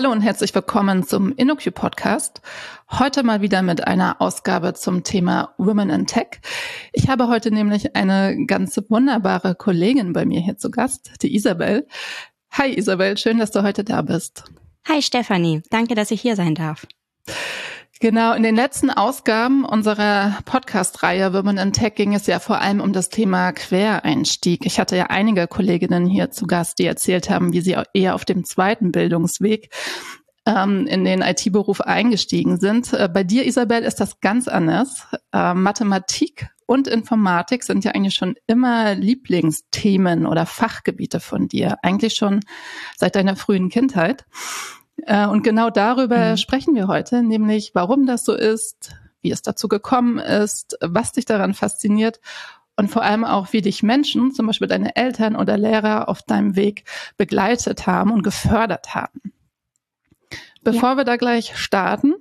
Hallo und herzlich willkommen zum InnoQ Podcast. Heute mal wieder mit einer Ausgabe zum Thema Women in Tech. Ich habe heute nämlich eine ganz wunderbare Kollegin bei mir hier zu Gast, die Isabel. Hi Isabel, schön, dass du heute da bist. Hi Stefanie, danke, dass ich hier sein darf. Genau, in den letzten Ausgaben unserer Podcast-Reihe Women in Tech ging es ja vor allem um das Thema Quereinstieg. Ich hatte ja einige Kolleginnen hier zu Gast, die erzählt haben, wie sie eher auf dem zweiten Bildungsweg ähm, in den IT-Beruf eingestiegen sind. Äh, bei dir, Isabel, ist das ganz anders. Äh, Mathematik und Informatik sind ja eigentlich schon immer Lieblingsthemen oder Fachgebiete von dir, eigentlich schon seit deiner frühen Kindheit. Äh, und genau darüber mhm. sprechen wir heute, nämlich warum das so ist, wie es dazu gekommen ist, was dich daran fasziniert und vor allem auch, wie dich Menschen, zum Beispiel deine Eltern oder Lehrer, auf deinem Weg begleitet haben und gefördert haben. Bevor ja. wir da gleich starten,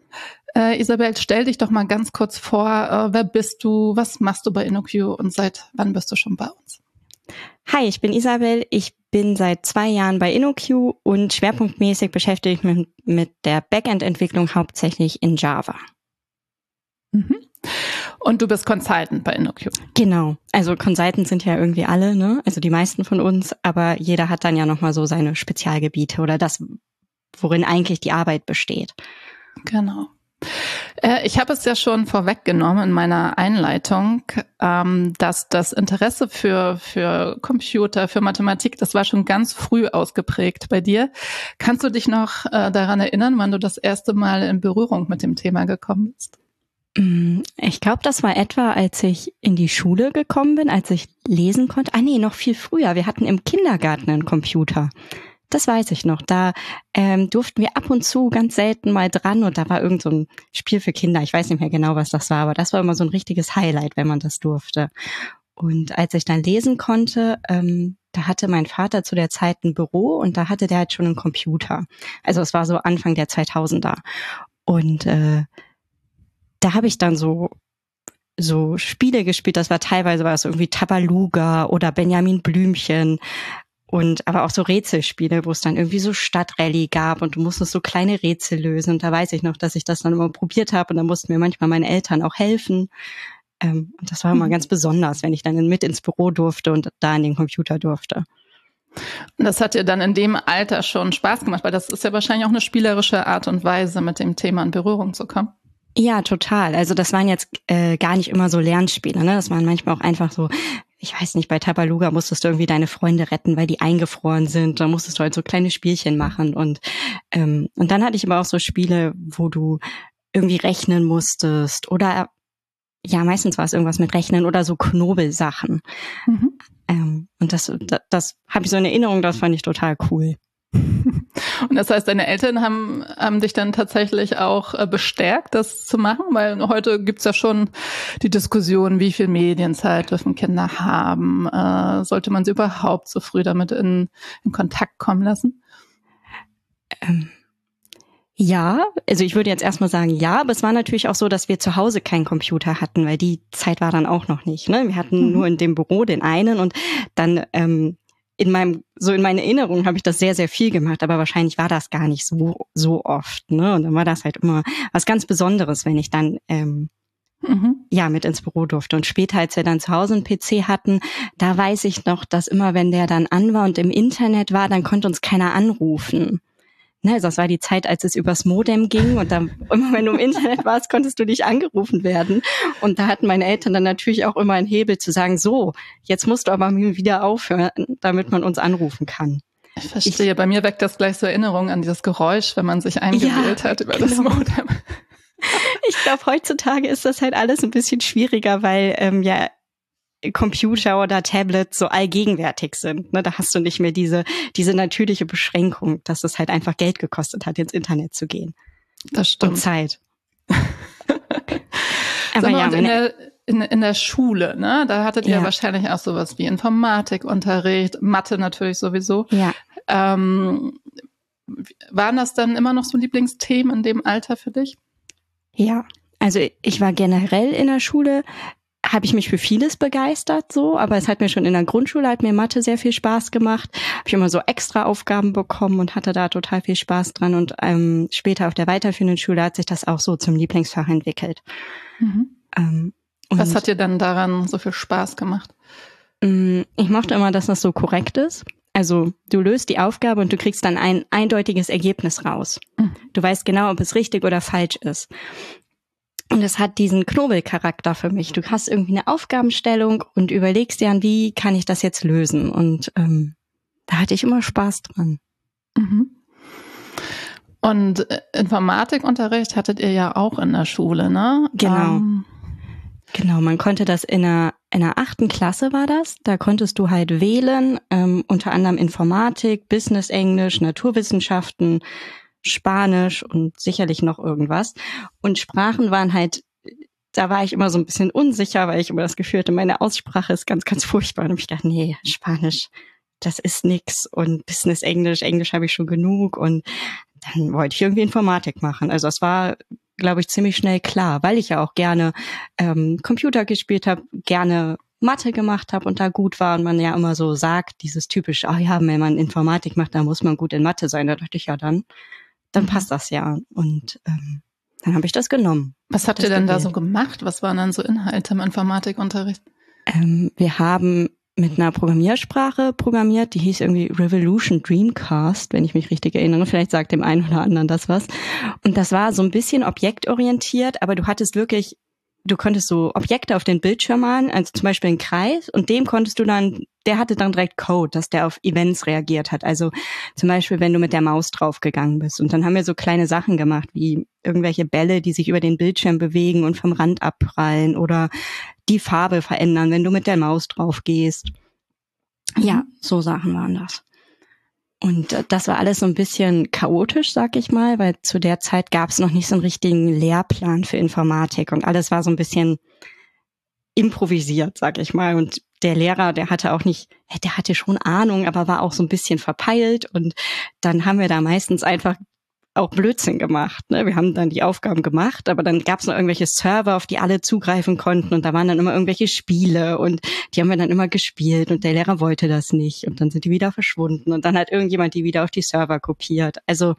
äh, Isabel, stell dich doch mal ganz kurz vor, äh, wer bist du, was machst du bei InnoQ und seit wann bist du schon bei uns? Hi, ich bin Isabel. Ich bin seit zwei Jahren bei InnoQ und schwerpunktmäßig beschäftige ich mich mit der Backend-Entwicklung hauptsächlich in Java. Mhm. Und du bist Consultant bei InnoQ. Genau. Also Consultants sind ja irgendwie alle, ne? Also die meisten von uns, aber jeder hat dann ja nochmal so seine Spezialgebiete oder das, worin eigentlich die Arbeit besteht. Genau. Äh, ich habe es ja schon vorweggenommen in meiner Einleitung, ähm, dass das Interesse für, für Computer, für Mathematik, das war schon ganz früh ausgeprägt bei dir. Kannst du dich noch äh, daran erinnern, wann du das erste Mal in Berührung mit dem Thema gekommen bist? Mm, ich glaube, das war etwa, als ich in die Schule gekommen bin, als ich lesen konnte. Ah nee, noch viel früher. Wir hatten im Kindergarten einen Computer. Das weiß ich noch. Da ähm, durften wir ab und zu ganz selten mal dran und da war irgend so ein Spiel für Kinder. Ich weiß nicht mehr genau, was das war, aber das war immer so ein richtiges Highlight, wenn man das durfte. Und als ich dann lesen konnte, ähm, da hatte mein Vater zu der Zeit ein Büro und da hatte der halt schon einen Computer. Also es war so Anfang der 2000er. Und äh, da habe ich dann so so Spiele gespielt. Das war teilweise war es irgendwie Tabaluga oder Benjamin Blümchen und aber auch so Rätselspiele, wo es dann irgendwie so Stadtrallye gab und du musstest so kleine Rätsel lösen. Und da weiß ich noch, dass ich das dann immer probiert habe und da mussten mir manchmal meine Eltern auch helfen. Ähm, und das war immer mhm. ganz besonders, wenn ich dann mit ins Büro durfte und da an den Computer durfte. Und das hat dir dann in dem Alter schon Spaß gemacht, weil das ist ja wahrscheinlich auch eine spielerische Art und Weise, mit dem Thema in Berührung zu kommen. Ja, total. Also das waren jetzt äh, gar nicht immer so Lernspiele, ne? Das waren manchmal auch einfach so ich weiß nicht, bei Tabaluga musstest du irgendwie deine Freunde retten, weil die eingefroren sind. Da musstest du halt so kleine Spielchen machen. Und, ähm, und dann hatte ich aber auch so Spiele, wo du irgendwie rechnen musstest oder ja, meistens war es irgendwas mit Rechnen oder so Knobelsachen. Mhm. Ähm, und das, das, das habe ich so in Erinnerung, das fand ich total cool. Und das heißt, deine Eltern haben, haben dich dann tatsächlich auch äh, bestärkt, das zu machen, weil heute gibt's ja schon die Diskussion, wie viel Medienzeit dürfen Kinder haben, äh, sollte man sie überhaupt so früh damit in, in Kontakt kommen lassen? Ähm. Ja, also ich würde jetzt erstmal sagen ja, aber es war natürlich auch so, dass wir zu Hause keinen Computer hatten, weil die Zeit war dann auch noch nicht. Ne? Wir hatten mhm. nur in dem Büro den einen und dann ähm, in meinem, so in meiner Erinnerung habe ich das sehr, sehr viel gemacht, aber wahrscheinlich war das gar nicht so, so oft, ne? Und dann war das halt immer was ganz Besonderes, wenn ich dann, ähm, Mhm. ja, mit ins Büro durfte. Und später, als wir dann zu Hause einen PC hatten, da weiß ich noch, dass immer, wenn der dann an war und im Internet war, dann konnte uns keiner anrufen. Ne, also das war die Zeit, als es übers Modem ging und dann immer wenn du im Internet warst, konntest du nicht angerufen werden. Und da hatten meine Eltern dann natürlich auch immer einen Hebel zu sagen, so, jetzt musst du aber wieder aufhören, damit man uns anrufen kann. Ich verstehe. Ich, Bei mir weckt das gleich so Erinnerungen an dieses Geräusch, wenn man sich eingewählt ja, hat über genau. das Modem. Ich glaube, heutzutage ist das halt alles ein bisschen schwieriger, weil ähm, ja Computer oder Tablet so allgegenwärtig sind. Ne? Da hast du nicht mehr diese, diese natürliche Beschränkung, dass es halt einfach Geld gekostet hat, ins Internet zu gehen. Das stimmt. Und Zeit. Aber ja, in der, in, in der Schule, ne? Da hattet ihr ja. wahrscheinlich auch sowas wie Informatikunterricht, Mathe natürlich sowieso. Ja. Ähm, waren das dann immer noch so Lieblingsthemen in dem Alter für dich? Ja, also ich war generell in der Schule habe ich mich für vieles begeistert so, aber es hat mir schon in der Grundschule hat mir Mathe sehr viel Spaß gemacht. Habe ich immer so extra Aufgaben bekommen und hatte da total viel Spaß dran. Und ähm, später auf der weiterführenden Schule hat sich das auch so zum Lieblingsfach entwickelt. Mhm. Ähm, Was hat dir dann daran so viel Spaß gemacht? Mm, ich mochte immer, dass das so korrekt ist. Also du löst die Aufgabe und du kriegst dann ein eindeutiges Ergebnis raus. Mhm. Du weißt genau, ob es richtig oder falsch ist. Und es hat diesen Knobelcharakter für mich. Du hast irgendwie eine Aufgabenstellung und überlegst dir an, wie kann ich das jetzt lösen? Und ähm, da hatte ich immer Spaß dran. Mhm. Und äh, Informatikunterricht hattet ihr ja auch in der Schule, ne? Genau. Ähm, Genau, man konnte das in einer, in einer achten Klasse war das. Da konntest du halt wählen, ähm, unter anderem Informatik, Business Englisch, Naturwissenschaften, Spanisch und sicherlich noch irgendwas. Und Sprachen waren halt, da war ich immer so ein bisschen unsicher, weil ich immer das Gefühl hatte, meine Aussprache ist ganz, ganz furchtbar. Und ich dachte, nee, Spanisch, das ist nix. Und Business Englisch, Englisch habe ich schon genug. Und dann wollte ich irgendwie Informatik machen. Also es war glaube ich, ziemlich schnell klar, weil ich ja auch gerne ähm, Computer gespielt habe, gerne Mathe gemacht habe und da gut war und man ja immer so sagt, dieses typisch, ah ja, wenn man Informatik macht, dann muss man gut in Mathe sein. Da dachte ich ja dann, dann mhm. passt das ja. Und ähm, dann habe ich das genommen. Was habt ihr denn gewählt. da so gemacht? Was waren dann so Inhalte im Informatikunterricht? Ähm, wir haben mit einer Programmiersprache programmiert, die hieß irgendwie Revolution Dreamcast, wenn ich mich richtig erinnere. Vielleicht sagt dem einen oder anderen das was. Und das war so ein bisschen objektorientiert, aber du hattest wirklich, du konntest so Objekte auf den Bildschirm malen, also zum Beispiel einen Kreis, und dem konntest du dann, der hatte dann direkt Code, dass der auf Events reagiert hat. Also zum Beispiel, wenn du mit der Maus draufgegangen bist. Und dann haben wir so kleine Sachen gemacht, wie irgendwelche Bälle, die sich über den Bildschirm bewegen und vom Rand abprallen oder die Farbe verändern, wenn du mit der Maus drauf gehst. Ja, mhm. so Sachen waren das. Und äh, das war alles so ein bisschen chaotisch, sag ich mal, weil zu der Zeit gab es noch nicht so einen richtigen Lehrplan für Informatik und alles war so ein bisschen improvisiert, sag ich mal. Und der Lehrer, der hatte auch nicht, der hatte schon Ahnung, aber war auch so ein bisschen verpeilt. Und dann haben wir da meistens einfach auch Blödsinn gemacht. Ne? Wir haben dann die Aufgaben gemacht, aber dann gab es noch irgendwelche Server, auf die alle zugreifen konnten und da waren dann immer irgendwelche Spiele und die haben wir dann immer gespielt und der Lehrer wollte das nicht und dann sind die wieder verschwunden und dann hat irgendjemand die wieder auf die Server kopiert. Also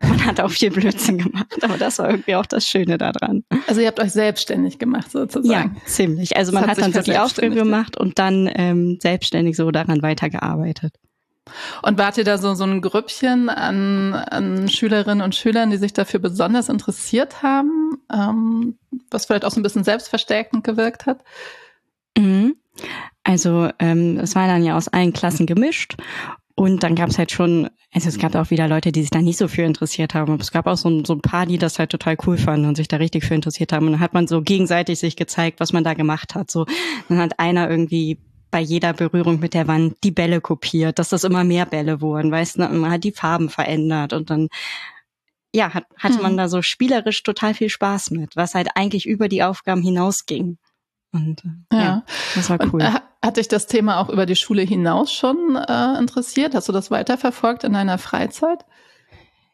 man hat auch viel Blödsinn gemacht, aber das war irgendwie auch das Schöne daran. Also ihr habt euch selbstständig gemacht sozusagen. Ja, ziemlich. Also man hat, hat dann so die Aufgaben gemacht und dann ähm, selbstständig so daran weitergearbeitet. Und wart ihr da so, so ein Grüppchen an, an Schülerinnen und Schülern, die sich dafür besonders interessiert haben, ähm, was vielleicht auch so ein bisschen selbstverstärkend gewirkt hat? Mhm. Also ähm, es war dann ja aus allen Klassen gemischt und dann gab es halt schon, also es gab auch wieder Leute, die sich da nicht so für interessiert haben. Aber es gab auch so ein, so ein paar, die das halt total cool fanden und sich da richtig für interessiert haben. Und dann hat man so gegenseitig sich gezeigt, was man da gemacht hat. So, dann hat einer irgendwie bei jeder Berührung mit der Wand die Bälle kopiert, dass das immer mehr Bälle wurden, weißt du, man hat die Farben verändert und dann ja, hat, hatte hm. man da so spielerisch total viel Spaß mit, was halt eigentlich über die Aufgaben hinausging. Und äh, ja. ja, das war cool. Und, äh, hat dich das Thema auch über die Schule hinaus schon äh, interessiert? Hast du das weiterverfolgt in deiner Freizeit?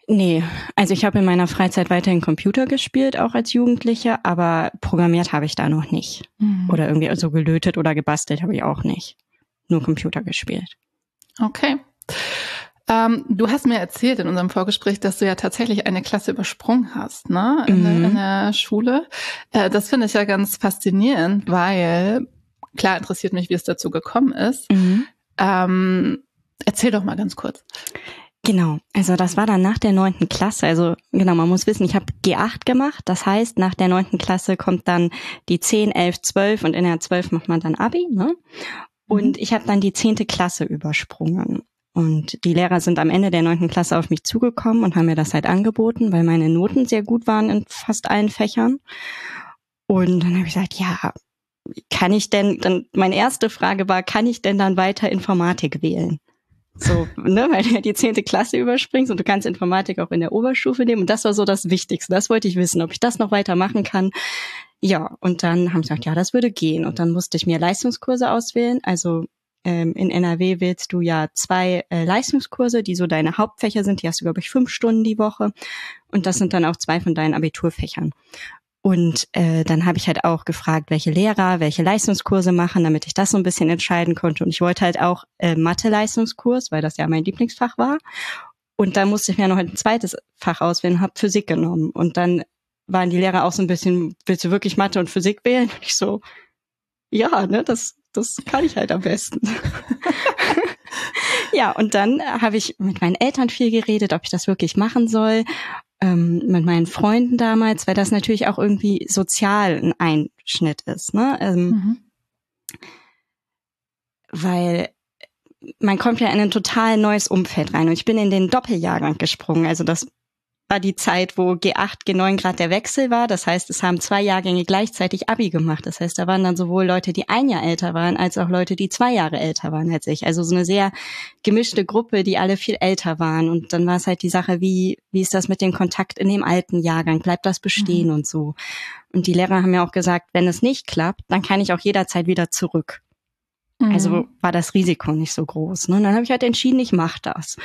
Nee, also ich habe in meiner Freizeit weiterhin Computer gespielt, auch als Jugendliche, aber programmiert habe ich da noch nicht. Mhm. Oder irgendwie so also gelötet oder gebastelt habe ich auch nicht. Nur Computer gespielt. Okay. Ähm, du hast mir erzählt in unserem Vorgespräch, dass du ja tatsächlich eine Klasse übersprungen hast, ne? In, mhm. der, in der Schule. Äh, das finde ich ja ganz faszinierend, weil klar interessiert mich, wie es dazu gekommen ist. Mhm. Ähm, erzähl doch mal ganz kurz. Genau, also das war dann nach der neunten Klasse. Also genau, man muss wissen, ich habe G8 gemacht. Das heißt, nach der neunten Klasse kommt dann die 10, 11, 12 und in der 12 macht man dann Abi. Ne? Und mhm. ich habe dann die zehnte Klasse übersprungen. Und die Lehrer sind am Ende der neunten Klasse auf mich zugekommen und haben mir das halt angeboten, weil meine Noten sehr gut waren in fast allen Fächern. Und dann habe ich gesagt, ja, kann ich denn, dann meine erste Frage war, kann ich denn dann weiter Informatik wählen? So, ne, weil du ja die zehnte Klasse überspringst und du kannst Informatik auch in der Oberstufe nehmen. Und das war so das Wichtigste. Das wollte ich wissen, ob ich das noch weiter machen kann. Ja, und dann haben sie gesagt, ja, das würde gehen. Und dann musste ich mir Leistungskurse auswählen. Also ähm, in NRW wählst du ja zwei äh, Leistungskurse, die so deine Hauptfächer sind. Die hast du, glaube ich, fünf Stunden die Woche. Und das sind dann auch zwei von deinen Abiturfächern. Und äh, dann habe ich halt auch gefragt, welche Lehrer, welche Leistungskurse machen, damit ich das so ein bisschen entscheiden konnte. Und ich wollte halt auch äh, Mathe-Leistungskurs, weil das ja mein Lieblingsfach war. Und dann musste ich mir noch ein zweites Fach auswählen, habe Physik genommen. Und dann waren die Lehrer auch so ein bisschen, willst du wirklich Mathe und Physik wählen? Und ich so, ja, ne, das, das kann ich halt am besten. ja, und dann habe ich mit meinen Eltern viel geredet, ob ich das wirklich machen soll ähm, mit meinen Freunden damals, weil das natürlich auch irgendwie sozial ein Einschnitt ist. Ne? Ähm, mhm. Weil man kommt ja in ein total neues Umfeld rein und ich bin in den Doppeljahrgang gesprungen. Also das war die Zeit, wo G8, G9 Grad der Wechsel war. Das heißt, es haben zwei Jahrgänge gleichzeitig Abi gemacht. Das heißt, da waren dann sowohl Leute, die ein Jahr älter waren, als auch Leute, die zwei Jahre älter waren als ich. Also so eine sehr gemischte Gruppe, die alle viel älter waren. Und dann war es halt die Sache, wie, wie ist das mit dem Kontakt in dem alten Jahrgang? Bleibt das bestehen mhm. und so? Und die Lehrer haben ja auch gesagt, wenn es nicht klappt, dann kann ich auch jederzeit wieder zurück. Also mhm. war das Risiko nicht so groß. Ne? Und dann habe ich halt entschieden, ich mache das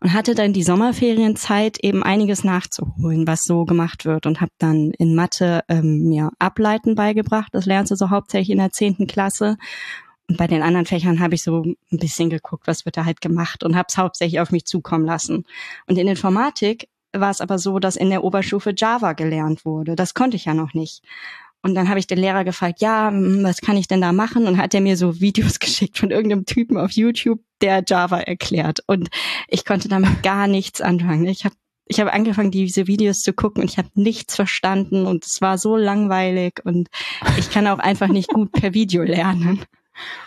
und hatte dann die Sommerferienzeit eben einiges nachzuholen, was so gemacht wird und habe dann in Mathe ähm, mir Ableiten beigebracht. Das lernst du so hauptsächlich in der zehnten Klasse. Und bei den anderen Fächern habe ich so ein bisschen geguckt, was wird da halt gemacht und habe es hauptsächlich auf mich zukommen lassen. Und in Informatik war es aber so, dass in der Oberstufe Java gelernt wurde. Das konnte ich ja noch nicht. Und dann habe ich den Lehrer gefragt, ja, hm, was kann ich denn da machen? Und hat er mir so Videos geschickt von irgendeinem Typen auf YouTube, der Java erklärt. Und ich konnte damit gar nichts anfangen. Ich habe ich habe angefangen, diese Videos zu gucken und ich habe nichts verstanden und es war so langweilig und ich kann auch einfach nicht gut per Video lernen.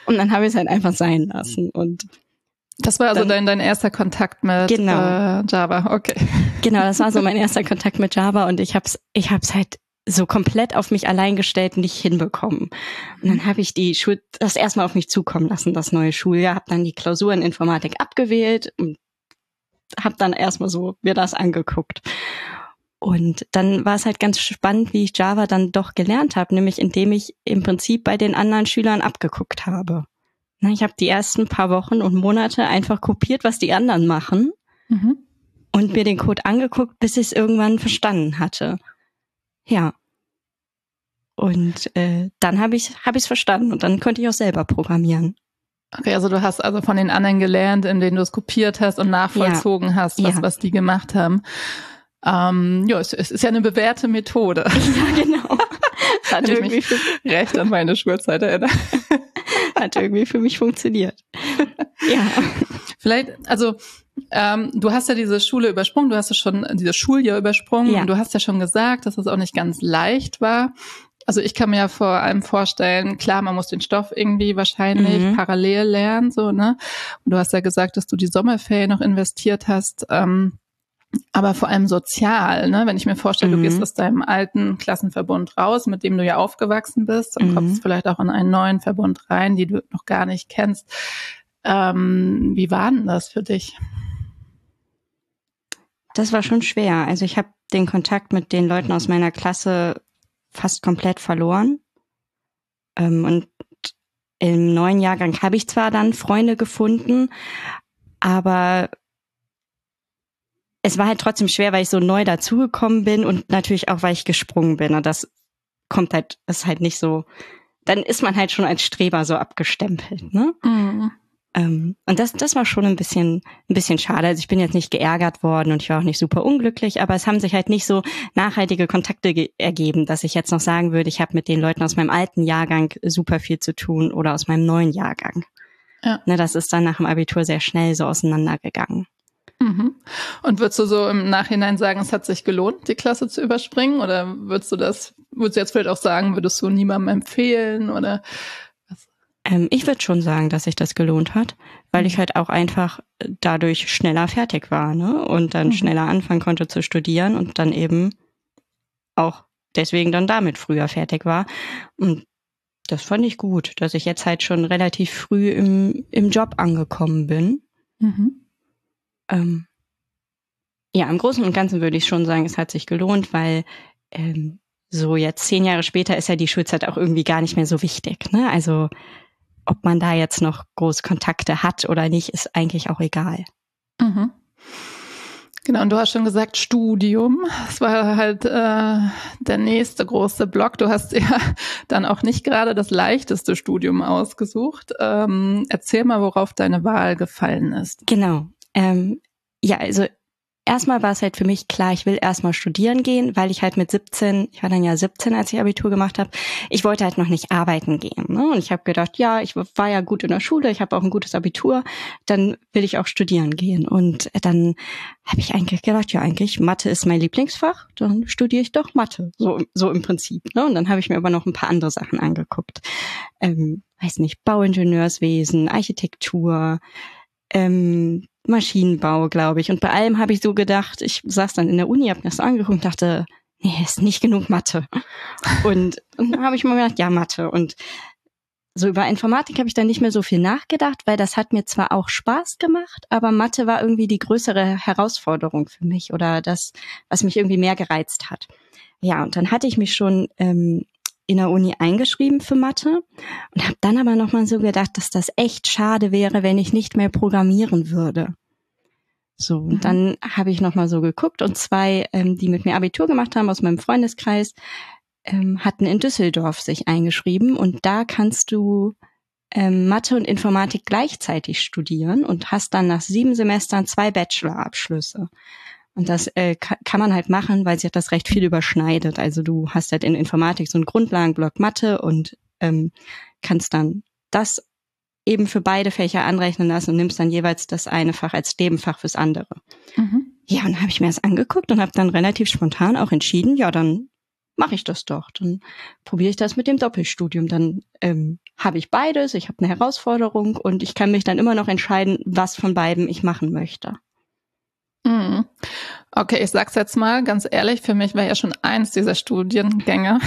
Und dann habe ich es halt einfach sein lassen. Und das war also dann, dein, dein erster Kontakt mit genau, äh, Java, okay. Genau, das war so mein erster Kontakt mit Java und ich habe es ich hab's halt so komplett auf mich allein gestellt nicht hinbekommen. Und dann habe ich die Schul das erstmal auf mich zukommen lassen, das neue Schuljahr, habe dann die Klausur in Informatik abgewählt und habe dann erstmal so mir das angeguckt. Und dann war es halt ganz spannend, wie ich Java dann doch gelernt habe, nämlich indem ich im Prinzip bei den anderen Schülern abgeguckt habe. Ich habe die ersten paar Wochen und Monate einfach kopiert, was die anderen machen mhm. und mir den Code angeguckt, bis ich es irgendwann verstanden hatte. Ja. Und äh, dann habe ich es verstanden und dann konnte ich auch selber programmieren. Okay, also du hast also von den anderen gelernt, in denen du es kopiert hast und nachvollzogen ja. hast, was, ja. was die gemacht haben. Ähm, ja, es, es ist ja eine bewährte Methode. Ja, genau. Hat irgendwie mich recht an meine Schulzeit erinnert. Hat irgendwie für mich funktioniert. Ja. Vielleicht, also ähm, du hast ja diese Schule übersprungen, du hast ja schon dieses Schuljahr übersprungen ja. und du hast ja schon gesagt, dass es auch nicht ganz leicht war. Also ich kann mir ja vor allem vorstellen, klar, man muss den Stoff irgendwie wahrscheinlich mhm. parallel lernen, so, ne? Und du hast ja gesagt, dass du die Sommerferien noch investiert hast. Ähm, aber vor allem sozial, ne? wenn ich mir vorstelle, mhm. du gehst aus deinem alten Klassenverbund raus, mit dem du ja aufgewachsen bist und mhm. kommst vielleicht auch in einen neuen Verbund rein, die du noch gar nicht kennst. Ähm, wie war denn das für dich? Das war schon schwer. Also ich habe den Kontakt mit den Leuten aus meiner Klasse fast komplett verloren. Ähm, und im neuen Jahrgang habe ich zwar dann Freunde gefunden, aber es war halt trotzdem schwer, weil ich so neu dazugekommen bin und natürlich auch, weil ich gesprungen bin. Und das kommt halt, ist halt nicht so, dann ist man halt schon als Streber so abgestempelt, ne? Mhm. Ähm, und das, das war schon ein bisschen, ein bisschen schade. Also ich bin jetzt nicht geärgert worden und ich war auch nicht super unglücklich, aber es haben sich halt nicht so nachhaltige Kontakte ergeben, dass ich jetzt noch sagen würde, ich habe mit den Leuten aus meinem alten Jahrgang super viel zu tun oder aus meinem neuen Jahrgang. Ja. Ne, das ist dann nach dem Abitur sehr schnell so auseinandergegangen. Mhm. Und würdest du so im Nachhinein sagen, es hat sich gelohnt, die Klasse zu überspringen? Oder würdest du das, würdest du jetzt vielleicht auch sagen, würdest du niemandem empfehlen? Oder ähm, ich würde schon sagen, dass sich das gelohnt hat, weil ich mhm. halt auch einfach dadurch schneller fertig war, ne? Und dann mhm. schneller anfangen konnte zu studieren und dann eben auch deswegen dann damit früher fertig war. Und das fand ich gut, dass ich jetzt halt schon relativ früh im, im Job angekommen bin. Mhm. Ähm, ja, im Großen und Ganzen würde ich schon sagen, es hat sich gelohnt, weil ähm, so jetzt zehn Jahre später ist ja die Schulzeit auch irgendwie gar nicht mehr so wichtig. Ne? Also ob man da jetzt noch groß Kontakte hat oder nicht, ist eigentlich auch egal. Mhm. Genau, und du hast schon gesagt Studium. Das war halt äh, der nächste große Block. Du hast ja dann auch nicht gerade das leichteste Studium ausgesucht. Ähm, erzähl mal, worauf deine Wahl gefallen ist. Genau. Ähm, ja, also erstmal war es halt für mich klar, ich will erstmal studieren gehen, weil ich halt mit 17, ich war dann ja 17, als ich Abitur gemacht habe, ich wollte halt noch nicht arbeiten gehen. Ne? Und ich habe gedacht, ja, ich war ja gut in der Schule, ich habe auch ein gutes Abitur, dann will ich auch studieren gehen. Und dann habe ich eigentlich gedacht, ja, eigentlich Mathe ist mein Lieblingsfach, dann studiere ich doch Mathe, so, so im Prinzip. Ne? Und dann habe ich mir aber noch ein paar andere Sachen angeguckt. Ähm, weiß nicht, Bauingenieurswesen, Architektur, ähm, Maschinenbau, glaube ich. Und bei allem habe ich so gedacht, ich saß dann in der Uni, habe mir das angeguckt und dachte, nee, ist nicht genug Mathe. Und, und dann habe ich mir gedacht, ja, Mathe. Und so über Informatik habe ich dann nicht mehr so viel nachgedacht, weil das hat mir zwar auch Spaß gemacht, aber Mathe war irgendwie die größere Herausforderung für mich oder das, was mich irgendwie mehr gereizt hat. Ja, und dann hatte ich mich schon ähm, in der Uni eingeschrieben für Mathe und habe dann aber nochmal so gedacht, dass das echt schade wäre, wenn ich nicht mehr programmieren würde. So, und mhm. dann habe ich nochmal so geguckt und zwei, ähm, die mit mir Abitur gemacht haben aus meinem Freundeskreis, ähm, hatten in Düsseldorf sich eingeschrieben und da kannst du ähm, Mathe und Informatik gleichzeitig studieren und hast dann nach sieben Semestern zwei Bachelorabschlüsse. Und das äh, kann man halt machen, weil sich das recht viel überschneidet. Also du hast halt in Informatik so einen Grundlagenblock Mathe und ähm, kannst dann das eben für beide Fächer anrechnen lassen und nimmst dann jeweils das eine Fach als Nebenfach fürs andere. Mhm. Ja, und habe ich mir das angeguckt und habe dann relativ spontan auch entschieden, ja, dann mache ich das doch. Dann probiere ich das mit dem Doppelstudium. Dann ähm, habe ich beides, ich habe eine Herausforderung und ich kann mich dann immer noch entscheiden, was von beiden ich machen möchte. Mhm. Okay, ich sag's jetzt mal ganz ehrlich, für mich war ja schon eins dieser Studiengänge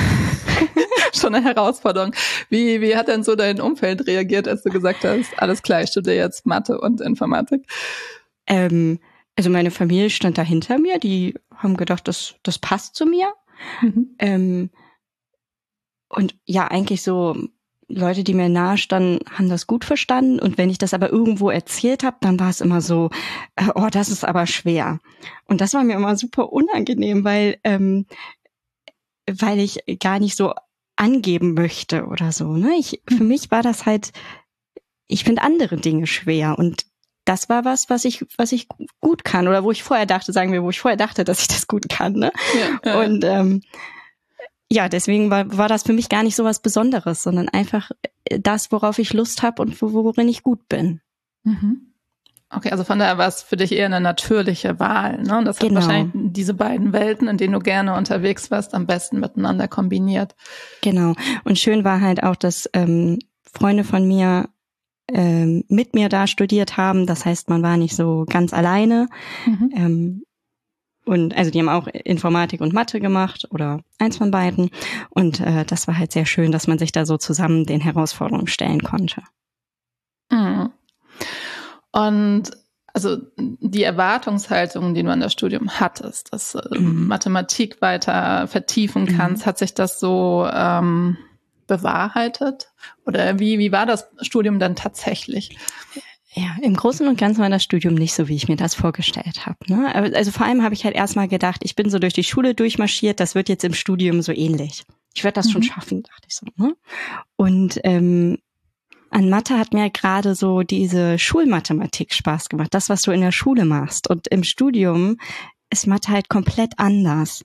schon eine Herausforderung. Wie, wie hat denn so dein Umfeld reagiert, als du gesagt hast, alles klar, ich studiere jetzt Mathe und Informatik? Ähm, also meine Familie stand da hinter mir, die haben gedacht, das, das passt zu mir. Mhm. Ähm, und ja, eigentlich so Leute, die mir nahe standen, haben das gut verstanden. Und wenn ich das aber irgendwo erzählt habe, dann war es immer so, äh, oh, das ist aber schwer. Und das war mir immer super unangenehm, weil, ähm, weil ich gar nicht so angeben möchte oder so. Ne? Ich, für hm. mich war das halt, ich finde andere Dinge schwer. Und das war was, was ich, was ich gut kann oder wo ich vorher dachte, sagen wir, wo ich vorher dachte, dass ich das gut kann. Ne? Ja, ja. Und ähm, ja, deswegen war, war das für mich gar nicht so was Besonderes, sondern einfach äh, das, worauf ich Lust habe und worin ich gut bin. Mhm. Okay, also von daher war es für dich eher eine natürliche Wahl. Ne? Und das genau. hat wahrscheinlich diese beiden Welten, in denen du gerne unterwegs warst, am besten miteinander kombiniert. Genau. Und schön war halt auch, dass ähm, Freunde von mir ähm, mit mir da studiert haben. Das heißt, man war nicht so ganz alleine. Mhm. Ähm, und also die haben auch Informatik und Mathe gemacht oder eins von beiden. Und äh, das war halt sehr schön, dass man sich da so zusammen den Herausforderungen stellen konnte. Mhm. Und also die Erwartungshaltung, die du an das Studium hattest, dass du mhm. Mathematik weiter vertiefen mhm. kannst, mhm. hat sich das so ähm, bewahrheitet? Oder wie, wie war das Studium dann tatsächlich? Ja, im Großen und Ganzen war das Studium nicht so, wie ich mir das vorgestellt habe. Ne? Also vor allem habe ich halt erstmal gedacht, ich bin so durch die Schule durchmarschiert, das wird jetzt im Studium so ähnlich. Ich werde das mhm. schon schaffen, dachte ich so. Ne? Und ähm, an Mathe hat mir gerade so diese Schulmathematik Spaß gemacht, das, was du in der Schule machst. Und im Studium ist Mathe halt komplett anders.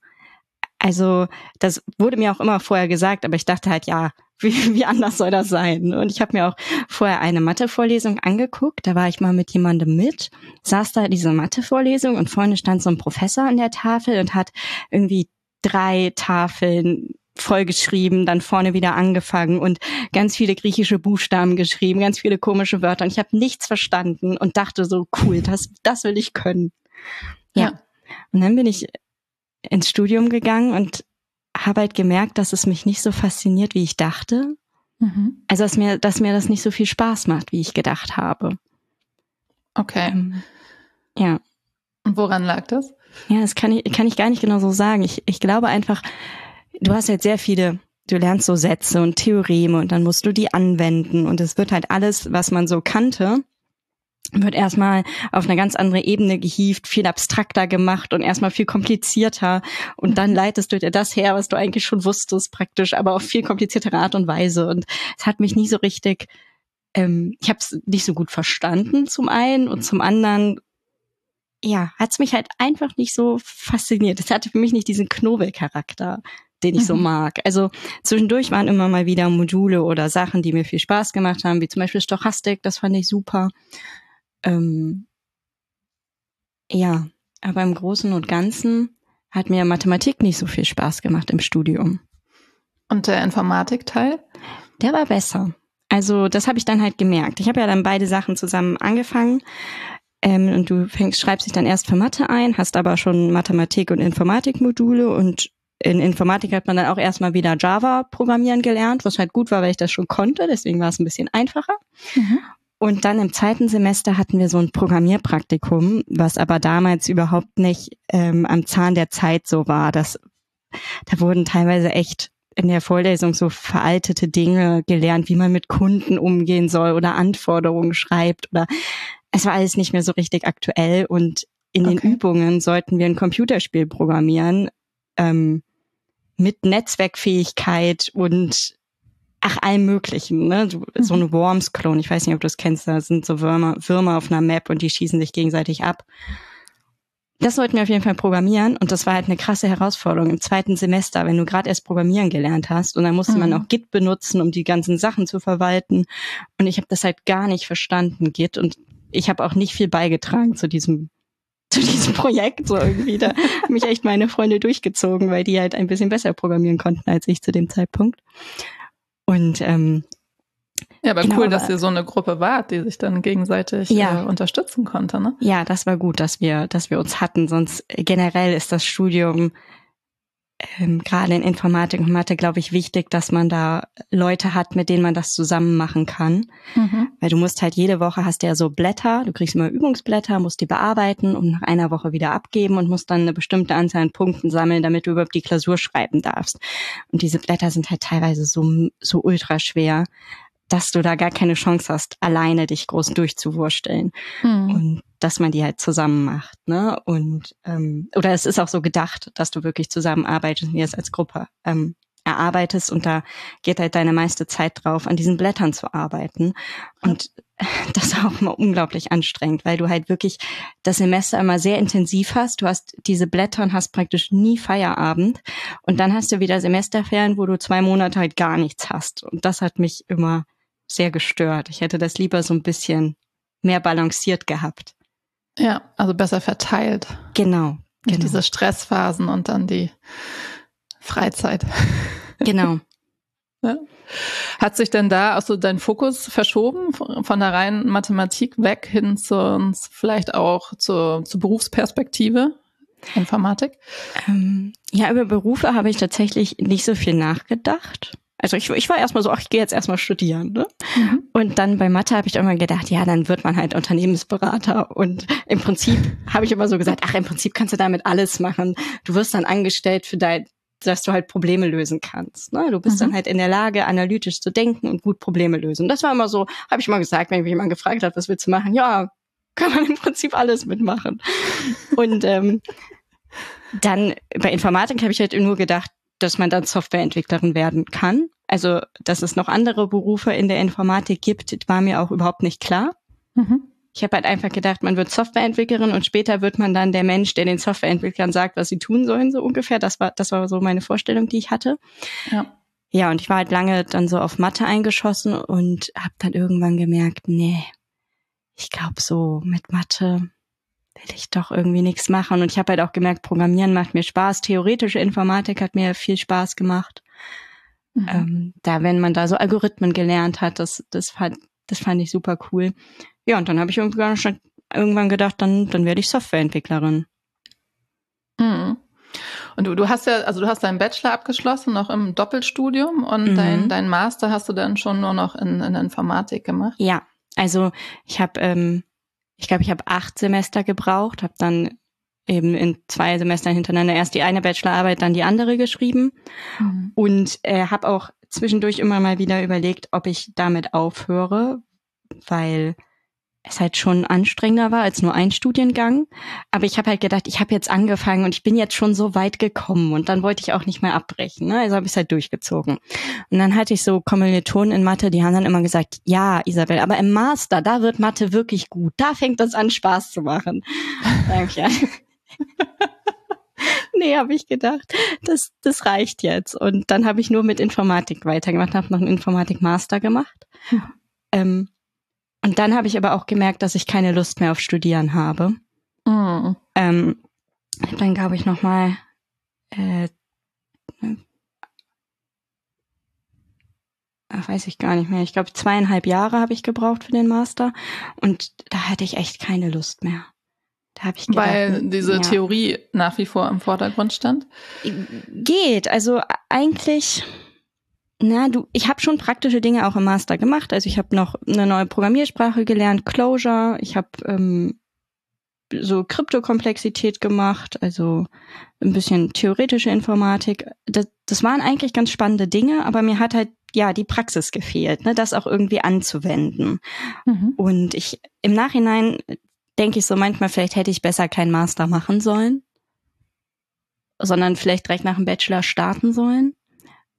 Also das wurde mir auch immer vorher gesagt, aber ich dachte halt, ja, wie, wie anders soll das sein? Und ich habe mir auch vorher eine Mathe-Vorlesung angeguckt. Da war ich mal mit jemandem mit, saß da diese Mathe-Vorlesung und vorne stand so ein Professor an der Tafel und hat irgendwie drei Tafeln vollgeschrieben, dann vorne wieder angefangen und ganz viele griechische Buchstaben geschrieben, ganz viele komische Wörter. Und ich habe nichts verstanden und dachte so, cool, das, das will ich können. Ja. ja. Und dann bin ich ins Studium gegangen und habe halt gemerkt, dass es mich nicht so fasziniert, wie ich dachte. Mhm. Also dass mir, dass mir das nicht so viel Spaß macht, wie ich gedacht habe. Okay. Ähm, ja. Und woran lag das? Ja, das kann ich, kann ich gar nicht genau so sagen. Ich, ich glaube einfach, du hast halt sehr viele, du lernst so Sätze und Theoreme und dann musst du die anwenden und es wird halt alles, was man so kannte, wird erstmal auf eine ganz andere Ebene gehievt, viel abstrakter gemacht und erstmal viel komplizierter. Und dann mhm. leitest du dir das her, was du eigentlich schon wusstest, praktisch, aber auf viel kompliziertere Art und Weise. Und es hat mich nie so richtig, ähm, ich habe es nicht so gut verstanden zum einen und zum anderen, ja, hat es mich halt einfach nicht so fasziniert. Es hatte für mich nicht diesen Knobelcharakter, den ich mhm. so mag. Also zwischendurch waren immer mal wieder Module oder Sachen, die mir viel Spaß gemacht haben, wie zum Beispiel Stochastik, das fand ich super. Ähm, ja, aber im Großen und Ganzen hat mir Mathematik nicht so viel Spaß gemacht im Studium. Und der Informatikteil? Der war besser. Also das habe ich dann halt gemerkt. Ich habe ja dann beide Sachen zusammen angefangen. Ähm, und du fängst, schreibst dich dann erst für Mathe ein, hast aber schon Mathematik und Informatikmodule und in Informatik hat man dann auch erstmal wieder Java programmieren gelernt, was halt gut war, weil ich das schon konnte, deswegen war es ein bisschen einfacher. Mhm. Und dann im zweiten Semester hatten wir so ein Programmierpraktikum, was aber damals überhaupt nicht ähm, am Zahn der Zeit so war. Das, da wurden teilweise echt in der Vorlesung so veraltete Dinge gelernt, wie man mit Kunden umgehen soll oder Anforderungen schreibt oder es war alles nicht mehr so richtig aktuell und in okay. den Übungen sollten wir ein Computerspiel programmieren ähm, mit Netzwerkfähigkeit und ach, allem möglichen, ne? So eine mhm. Worms-Klon, ich weiß nicht, ob du das kennst, da sind so Würmer, Würmer auf einer Map und die schießen sich gegenseitig ab. Das sollten wir auf jeden Fall programmieren und das war halt eine krasse Herausforderung im zweiten Semester, wenn du gerade erst Programmieren gelernt hast und dann musste mhm. man auch Git benutzen, um die ganzen Sachen zu verwalten und ich habe das halt gar nicht verstanden, Git und ich habe auch nicht viel beigetragen zu diesem zu diesem Projekt so irgendwie. Da haben mich echt meine Freunde durchgezogen, weil die halt ein bisschen besser programmieren konnten als ich zu dem Zeitpunkt. Und ähm, ja, aber genau, cool, dass ihr so eine Gruppe wart, die sich dann gegenseitig ja, äh, unterstützen konnte, ne? Ja, das war gut, dass wir, dass wir uns hatten. Sonst generell ist das Studium ähm, gerade in Informatik und Mathe, glaube ich, wichtig, dass man da Leute hat, mit denen man das zusammen machen kann. Mhm. Weil du musst halt jede Woche hast ja so Blätter, du kriegst immer Übungsblätter, musst die bearbeiten und nach einer Woche wieder abgeben und musst dann eine bestimmte Anzahl an Punkten sammeln, damit du überhaupt die Klausur schreiben darfst. Und diese Blätter sind halt teilweise so, so ultra schwer dass du da gar keine Chance hast, alleine dich groß durchzuwursteln. Mhm. Und dass man die halt zusammen macht, ne? Und ähm, oder es ist auch so gedacht, dass du wirklich zusammenarbeitest und es als Gruppe ähm, erarbeitest und da geht halt deine meiste Zeit drauf, an diesen Blättern zu arbeiten. Und das ist auch immer unglaublich anstrengend, weil du halt wirklich das Semester immer sehr intensiv hast. Du hast diese Blätter und hast praktisch nie Feierabend. Und dann hast du wieder Semesterferien, wo du zwei Monate halt gar nichts hast. Und das hat mich immer sehr gestört. Ich hätte das lieber so ein bisschen mehr balanciert gehabt. Ja, also besser verteilt. Genau. Genau. diese Stressphasen und dann die Freizeit. Genau. ja. Hat sich denn da also dein Fokus verschoben von der reinen Mathematik weg hin zu vielleicht auch zur, zur Berufsperspektive? Informatik? Ähm, ja, über Berufe habe ich tatsächlich nicht so viel nachgedacht. Also ich, ich war erstmal so, ach, ich gehe jetzt erstmal studieren. Ne? Mhm. Und dann bei Mathe habe ich immer gedacht, ja, dann wird man halt Unternehmensberater. Und im Prinzip habe ich immer so gesagt, ach, im Prinzip kannst du damit alles machen. Du wirst dann angestellt für dein, dass du halt Probleme lösen kannst. Ne? Du bist mhm. dann halt in der Lage, analytisch zu denken und gut Probleme lösen. Das war immer so, habe ich mal gesagt, wenn mich jemand gefragt hat, was willst du machen? Ja, kann man im Prinzip alles mitmachen. Und ähm, dann bei Informatik habe ich halt nur gedacht, dass man dann Softwareentwicklerin werden kann. Also, dass es noch andere Berufe in der Informatik gibt, war mir auch überhaupt nicht klar. Mhm. Ich habe halt einfach gedacht, man wird Softwareentwicklerin und später wird man dann der Mensch, der den Softwareentwicklern sagt, was sie tun sollen, so ungefähr. Das war, das war so meine Vorstellung, die ich hatte. Ja. Ja, und ich war halt lange dann so auf Mathe eingeschossen und habe dann irgendwann gemerkt, nee, ich glaube so mit Mathe will ich doch irgendwie nichts machen. Und ich habe halt auch gemerkt, Programmieren macht mir Spaß. Theoretische Informatik hat mir viel Spaß gemacht. Mhm. Ähm, da, wenn man da so Algorithmen gelernt hat, das, das, fand, das fand ich super cool. Ja, und dann habe ich irgendwann, gedacht, dann, dann werde ich Softwareentwicklerin. Mhm. Und du, du hast ja, also du hast deinen Bachelor abgeschlossen, noch im Doppelstudium und mhm. dein, dein Master hast du dann schon nur noch in, in Informatik gemacht? Ja, also ich habe ähm, ich glaube, ich habe acht Semester gebraucht, habe dann eben in zwei Semestern hintereinander erst die eine Bachelorarbeit, dann die andere geschrieben mhm. und äh, habe auch zwischendurch immer mal wieder überlegt, ob ich damit aufhöre, weil es halt schon anstrengender war als nur ein Studiengang. Aber ich habe halt gedacht, ich habe jetzt angefangen und ich bin jetzt schon so weit gekommen und dann wollte ich auch nicht mehr abbrechen. Ne? Also habe ich es halt durchgezogen. Und dann hatte ich so Kommilitonen in Mathe, die haben dann immer gesagt, ja, Isabel, aber im Master, da wird Mathe wirklich gut. Da fängt es an, Spaß zu machen. Danke. nee, habe ich gedacht, das, das reicht jetzt. Und dann habe ich nur mit Informatik weitergemacht, habe noch einen Informatik-Master gemacht. Mhm. Ähm, und dann habe ich aber auch gemerkt, dass ich keine Lust mehr auf Studieren habe. Mhm. Ähm, dann glaube ich noch mal äh, ach, weiß ich gar nicht mehr. Ich glaube, zweieinhalb Jahre habe ich gebraucht für den Master und da hatte ich echt keine Lust mehr. Da habe ich gedacht, Weil diese ja. Theorie nach wie vor im Vordergrund stand? Geht. Also eigentlich, na, du, ich habe schon praktische Dinge auch im Master gemacht. Also ich habe noch eine neue Programmiersprache gelernt, Clojure. Ich habe ähm, so Kryptokomplexität gemacht, also ein bisschen theoretische Informatik. Das, das waren eigentlich ganz spannende Dinge, aber mir hat halt ja die Praxis gefehlt, ne, das auch irgendwie anzuwenden. Mhm. Und ich im Nachhinein denke ich so manchmal, vielleicht hätte ich besser keinen Master machen sollen, sondern vielleicht direkt nach dem Bachelor starten sollen.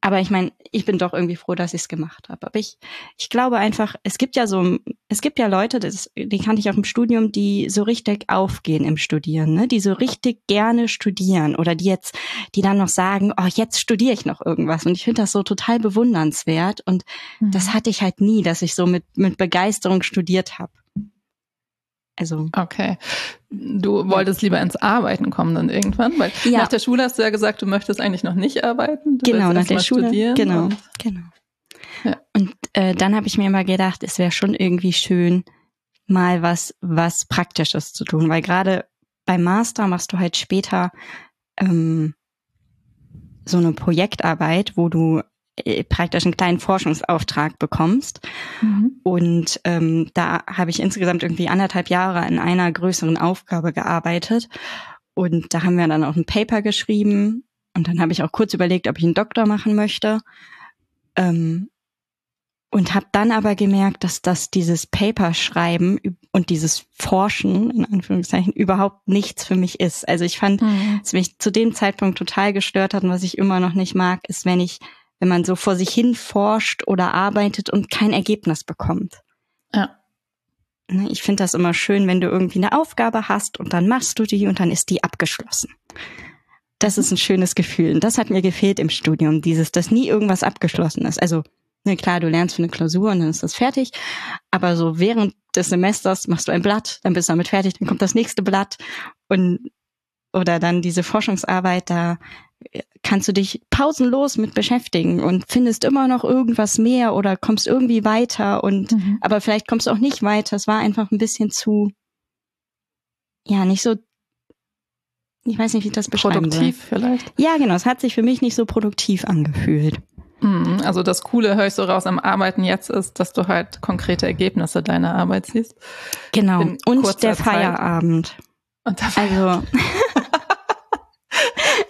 Aber ich meine, ich bin doch irgendwie froh, dass ich es gemacht habe. Aber ich, ich glaube einfach, es gibt ja so, es gibt ja Leute, das, die kannte ich auch im Studium, die so richtig aufgehen im Studieren, ne? die so richtig gerne studieren oder die jetzt, die dann noch sagen, oh, jetzt studiere ich noch irgendwas. Und ich finde das so total bewundernswert. Und mhm. das hatte ich halt nie, dass ich so mit, mit Begeisterung studiert habe. Also. Okay. Du wolltest lieber ins Arbeiten kommen dann irgendwann, weil ja. nach der Schule hast du ja gesagt, du möchtest eigentlich noch nicht arbeiten. Du genau, nach der Schule. Genau, und, genau. Ja. Und äh, dann habe ich mir immer gedacht, es wäre schon irgendwie schön, mal was, was Praktisches zu tun, weil gerade beim Master machst du halt später ähm, so eine Projektarbeit, wo du praktisch einen kleinen Forschungsauftrag bekommst. Mhm. Und ähm, da habe ich insgesamt irgendwie anderthalb Jahre an einer größeren Aufgabe gearbeitet. Und da haben wir dann auch ein Paper geschrieben. Und dann habe ich auch kurz überlegt, ob ich einen Doktor machen möchte. Ähm, und habe dann aber gemerkt, dass das dieses Paper schreiben und dieses Forschen in Anführungszeichen überhaupt nichts für mich ist. Also ich fand, mhm. was mich zu dem Zeitpunkt total gestört hat und was ich immer noch nicht mag, ist, wenn ich wenn man so vor sich hin forscht oder arbeitet und kein Ergebnis bekommt. Ja. Ne, ich finde das immer schön, wenn du irgendwie eine Aufgabe hast und dann machst du die und dann ist die abgeschlossen. Das ist ein schönes Gefühl. Und das hat mir gefehlt im Studium, dieses, dass nie irgendwas abgeschlossen ist. Also, ne, klar, du lernst für eine Klausur und dann ist das fertig. Aber so während des Semesters machst du ein Blatt, dann bist du damit fertig, dann kommt das nächste Blatt und oder dann diese Forschungsarbeit, da kannst du dich pausenlos mit beschäftigen und findest immer noch irgendwas mehr oder kommst irgendwie weiter und mhm. aber vielleicht kommst du auch nicht weiter. Es war einfach ein bisschen zu ja, nicht so ich weiß nicht, wie ich das beschreiben Produktiv soll. vielleicht. Ja, genau, es hat sich für mich nicht so produktiv angefühlt. Mhm, also das Coole höre ich so raus am Arbeiten jetzt ist, dass du halt konkrete Ergebnisse deiner Arbeit siehst. Genau. Und der Feierabend. Und der Feierabend. Also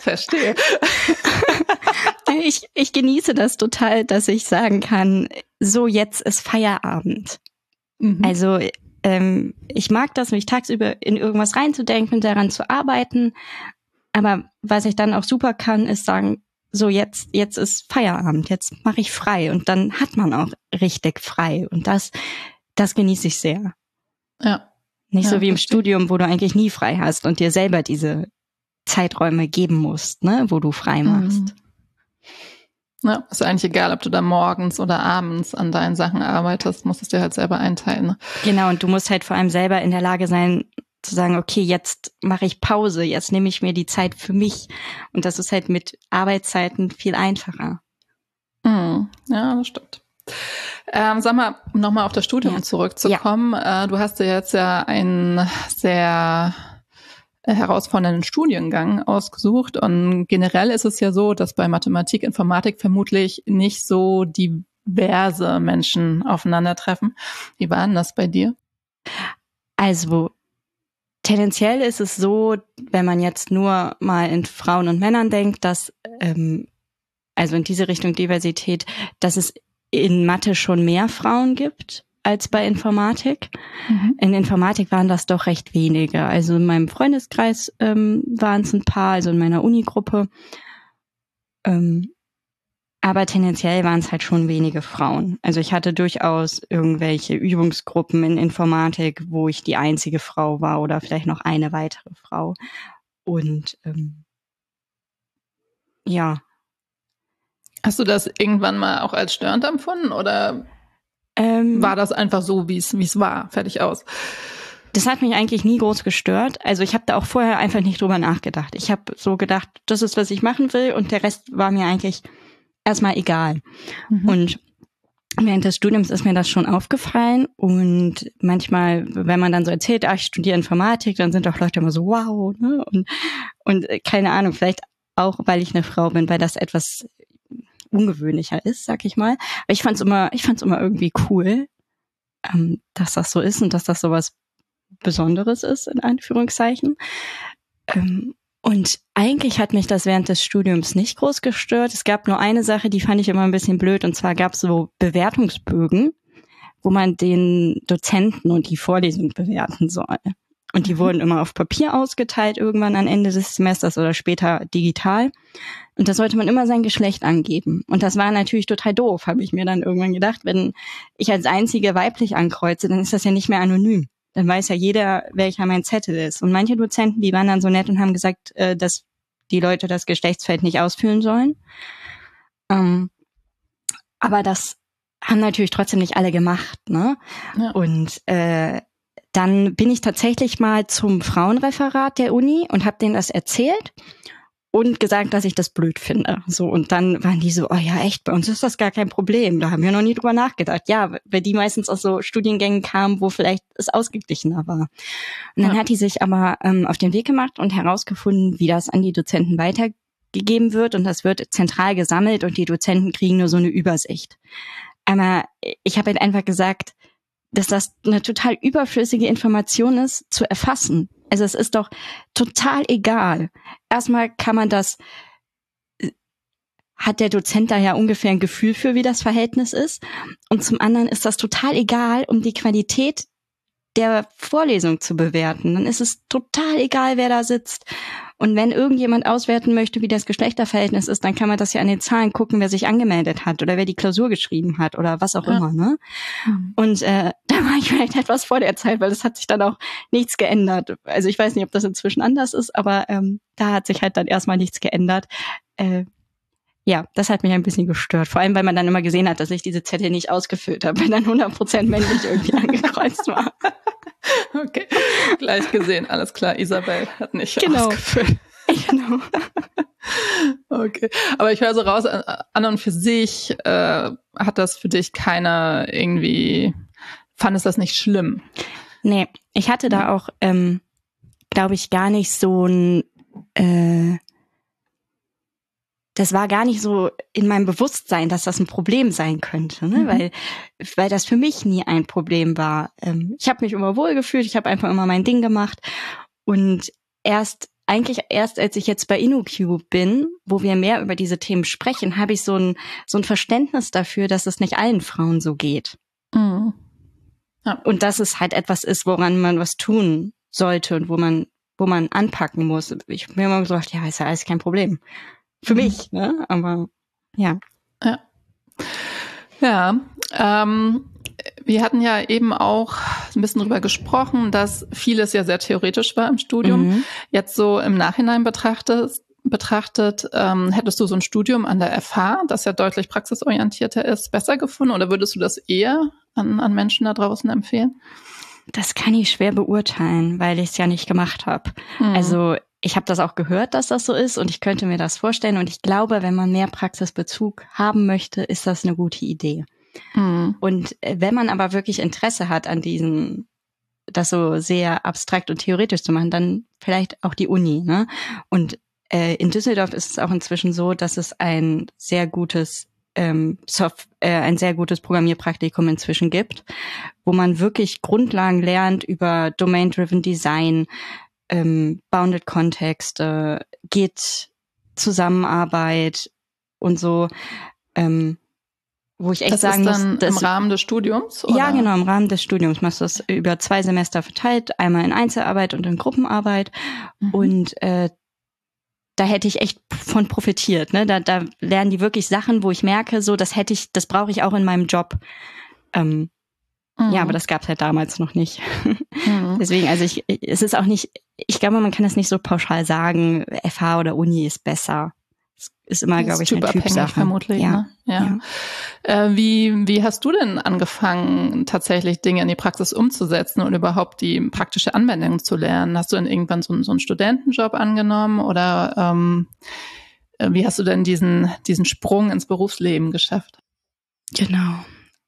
Verstehe. ich, ich genieße das total, dass ich sagen kann, so jetzt ist Feierabend. Mhm. Also ähm, ich mag das, mich tagsüber in irgendwas reinzudenken, daran zu arbeiten. Aber was ich dann auch super kann, ist sagen, so jetzt, jetzt ist Feierabend, jetzt mache ich frei und dann hat man auch richtig frei und das, das genieße ich sehr. Ja. Nicht ja, so wie im Studium, wo du eigentlich nie frei hast und dir selber diese Zeiträume geben musst, ne, wo du frei machst. Mhm. Ja, ist eigentlich egal, ob du da morgens oder abends an deinen Sachen arbeitest, musst es dir halt selber einteilen. Ne? Genau, und du musst halt vor allem selber in der Lage sein, zu sagen, okay, jetzt mache ich Pause, jetzt nehme ich mir die Zeit für mich. Und das ist halt mit Arbeitszeiten viel einfacher. Mhm. Ja, das stimmt. Ähm, sag mal, um nochmal auf das Studium ja. zurückzukommen. Ja. Äh, du hast ja jetzt ja ein sehr herausfordernden Studiengang ausgesucht. Und generell ist es ja so, dass bei Mathematik, Informatik vermutlich nicht so diverse Menschen aufeinandertreffen. Wie war denn das bei dir? Also tendenziell ist es so, wenn man jetzt nur mal in Frauen und Männern denkt, dass ähm, also in diese Richtung Diversität, dass es in Mathe schon mehr Frauen gibt als bei Informatik. Mhm. In Informatik waren das doch recht wenige. Also in meinem Freundeskreis ähm, waren es ein paar, also in meiner Unigruppe. Ähm, aber tendenziell waren es halt schon wenige Frauen. Also ich hatte durchaus irgendwelche Übungsgruppen in Informatik, wo ich die einzige Frau war oder vielleicht noch eine weitere Frau. Und ähm, ja. Hast du das irgendwann mal auch als störend empfunden oder ähm, war das einfach so, wie es wie es war, fertig aus? Das hat mich eigentlich nie groß gestört. Also ich habe da auch vorher einfach nicht drüber nachgedacht. Ich habe so gedacht, das ist, was ich machen will und der Rest war mir eigentlich erstmal egal. Mhm. Und während des Studiums ist mir das schon aufgefallen und manchmal, wenn man dann so erzählt, ach, ich studiere Informatik, dann sind auch Leute immer so, wow, ne? Und, und äh, keine Ahnung, vielleicht auch, weil ich eine Frau bin, weil das etwas ungewöhnlicher ist, sag ich mal. Aber ich fand's immer, ich fand's immer irgendwie cool, ähm, dass das so ist und dass das so was Besonderes ist, in Anführungszeichen. Ähm, und eigentlich hat mich das während des Studiums nicht groß gestört. Es gab nur eine Sache, die fand ich immer ein bisschen blöd, und zwar gab es so Bewertungsbögen, wo man den Dozenten und die Vorlesung bewerten soll. Und die mhm. wurden immer auf Papier ausgeteilt, irgendwann am Ende des Semesters oder später digital. Und da sollte man immer sein Geschlecht angeben. Und das war natürlich total doof, habe ich mir dann irgendwann gedacht. Wenn ich als einzige weiblich ankreuze, dann ist das ja nicht mehr anonym dann weiß ja jeder, welcher mein Zettel ist. Und manche Dozenten, die waren dann so nett und haben gesagt, äh, dass die Leute das Geschlechtsfeld nicht ausfüllen sollen. Ähm, aber das haben natürlich trotzdem nicht alle gemacht. Ne? Ja. Und äh, dann bin ich tatsächlich mal zum Frauenreferat der Uni und habe denen das erzählt und gesagt, dass ich das blöd finde. So und dann waren die so, oh ja, echt, bei uns ist das gar kein Problem. Da haben wir noch nie drüber nachgedacht. Ja, weil die meistens aus so Studiengängen kamen, wo vielleicht es ausgeglichener war. Und dann ja. hat die sich aber ähm, auf den Weg gemacht und herausgefunden, wie das an die Dozenten weitergegeben wird und das wird zentral gesammelt und die Dozenten kriegen nur so eine Übersicht. Aber ich habe halt einfach gesagt, dass das eine total überflüssige Information ist, zu erfassen. Also es ist doch total egal. Erstmal kann man das, hat der Dozent da ja ungefähr ein Gefühl für, wie das Verhältnis ist. Und zum anderen ist das total egal, um die Qualität der Vorlesung zu bewerten. Dann ist es total egal, wer da sitzt. Und wenn irgendjemand auswerten möchte, wie das Geschlechterverhältnis ist, dann kann man das ja an den Zahlen gucken, wer sich angemeldet hat oder wer die Klausur geschrieben hat oder was auch ja. immer. Ne? Mhm. Und äh, da war ich vielleicht etwas vor der Zeit, weil es hat sich dann auch nichts geändert. Also ich weiß nicht, ob das inzwischen anders ist, aber ähm, da hat sich halt dann erstmal nichts geändert. Äh, ja, das hat mich ein bisschen gestört. Vor allem, weil man dann immer gesehen hat, dass ich diese Zettel nicht ausgefüllt habe, wenn dann 100% männlich irgendwie angekreuzt war. Okay, gleich gesehen. Alles klar, Isabel hat nicht genau. ausgefüllt. Genau. Okay, aber ich höre so raus, an und für sich äh, hat das für dich keiner irgendwie, fand es das nicht schlimm? Nee, ich hatte da auch, ähm, glaube ich, gar nicht so ein, äh, das war gar nicht so in meinem Bewusstsein, dass das ein Problem sein könnte, ne? Mhm. weil weil das für mich nie ein Problem war. Ähm, ich habe mich immer wohl gefühlt, ich habe einfach immer mein Ding gemacht und erst eigentlich erst als ich jetzt bei InnoQ bin, wo wir mehr über diese Themen sprechen, habe ich so ein so ein Verständnis dafür, dass es nicht allen Frauen so geht. Mhm. Ja. Und dass es halt etwas ist, woran man was tun sollte und wo man wo man anpacken muss. Ich habe mir immer gesagt, ja, ist ja alles kein Problem für mich, ne? Aber ja. Ja. Ja. Ähm, wir hatten ja eben auch ein bisschen drüber gesprochen, dass vieles ja sehr theoretisch war im Studium. Mhm. Jetzt so im Nachhinein betrachtet, betrachtet, ähm, hättest du so ein Studium an der FH, das ja deutlich praxisorientierter ist, besser gefunden oder würdest du das eher an, an Menschen da draußen empfehlen? Das kann ich schwer beurteilen, weil ich es ja nicht gemacht habe. Mhm. Also ich habe das auch gehört, dass das so ist und ich könnte mir das vorstellen. Und ich glaube, wenn man mehr Praxisbezug haben möchte, ist das eine gute Idee. Mhm. Und äh, wenn man aber wirklich Interesse hat an diesen, das so sehr abstrakt und theoretisch zu machen, dann vielleicht auch die Uni. Ne? Und äh, in Düsseldorf ist es auch inzwischen so, dass es ein sehr gutes ähm, Soft, äh, ein sehr gutes Programmierpraktikum inzwischen gibt, wo man wirklich Grundlagen lernt über Domain-Driven Design, ähm, Bounded Kontexte, Git, Zusammenarbeit und so. Ähm, wo ich echt das sagen ist muss, das im Rahmen des Studiums? Oder? Ja, genau, im Rahmen des Studiums machst du das über zwei Semester verteilt, einmal in Einzelarbeit und in Gruppenarbeit. Mhm. Und äh, da hätte ich echt von profitiert. Ne? Da, da lernen die wirklich Sachen, wo ich merke, so das hätte ich, das brauche ich auch in meinem Job. Ähm, mhm. Ja, aber das gab es halt damals noch nicht. Mhm. Deswegen, also ich, es ist auch nicht, ich glaube, man kann das nicht so pauschal sagen, FH oder Uni ist besser ist immer, glaube ich, eine Typsache. vermutlich. Ja. Ne? ja. ja. Äh, wie, wie hast du denn angefangen, tatsächlich Dinge in die Praxis umzusetzen und überhaupt die praktische Anwendung zu lernen? Hast du dann irgendwann so, so einen Studentenjob angenommen oder ähm, äh, wie hast du denn diesen, diesen Sprung ins Berufsleben geschafft? Genau.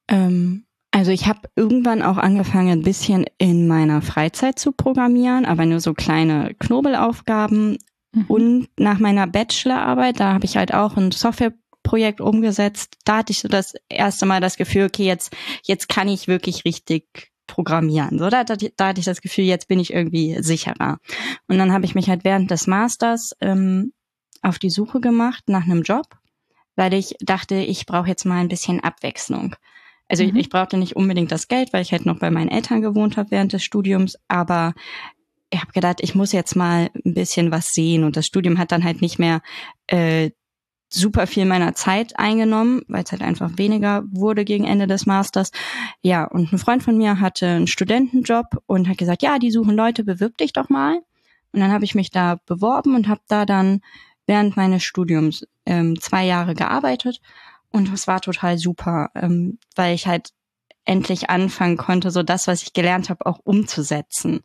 Ähm, also ich habe irgendwann auch angefangen, ein bisschen in meiner Freizeit zu programmieren, aber nur so kleine Knobelaufgaben. Mhm. Und nach meiner Bachelorarbeit, da habe ich halt auch ein Softwareprojekt umgesetzt. Da hatte ich so das erste Mal das Gefühl, okay, jetzt, jetzt kann ich wirklich richtig programmieren. So, da, da, da hatte ich das Gefühl, jetzt bin ich irgendwie sicherer. Und dann habe ich mich halt während des Masters ähm, auf die Suche gemacht nach einem Job, weil ich dachte, ich brauche jetzt mal ein bisschen Abwechslung. Also mhm. ich, ich brauchte nicht unbedingt das Geld, weil ich halt noch bei meinen Eltern gewohnt habe während des Studiums, aber ich habe gedacht, ich muss jetzt mal ein bisschen was sehen. Und das Studium hat dann halt nicht mehr äh, super viel meiner Zeit eingenommen, weil es halt einfach weniger wurde gegen Ende des Masters. Ja, und ein Freund von mir hatte einen Studentenjob und hat gesagt, ja, die suchen Leute, bewirb dich doch mal. Und dann habe ich mich da beworben und habe da dann während meines Studiums ähm, zwei Jahre gearbeitet. Und das war total super, ähm, weil ich halt endlich anfangen konnte, so das, was ich gelernt habe, auch umzusetzen.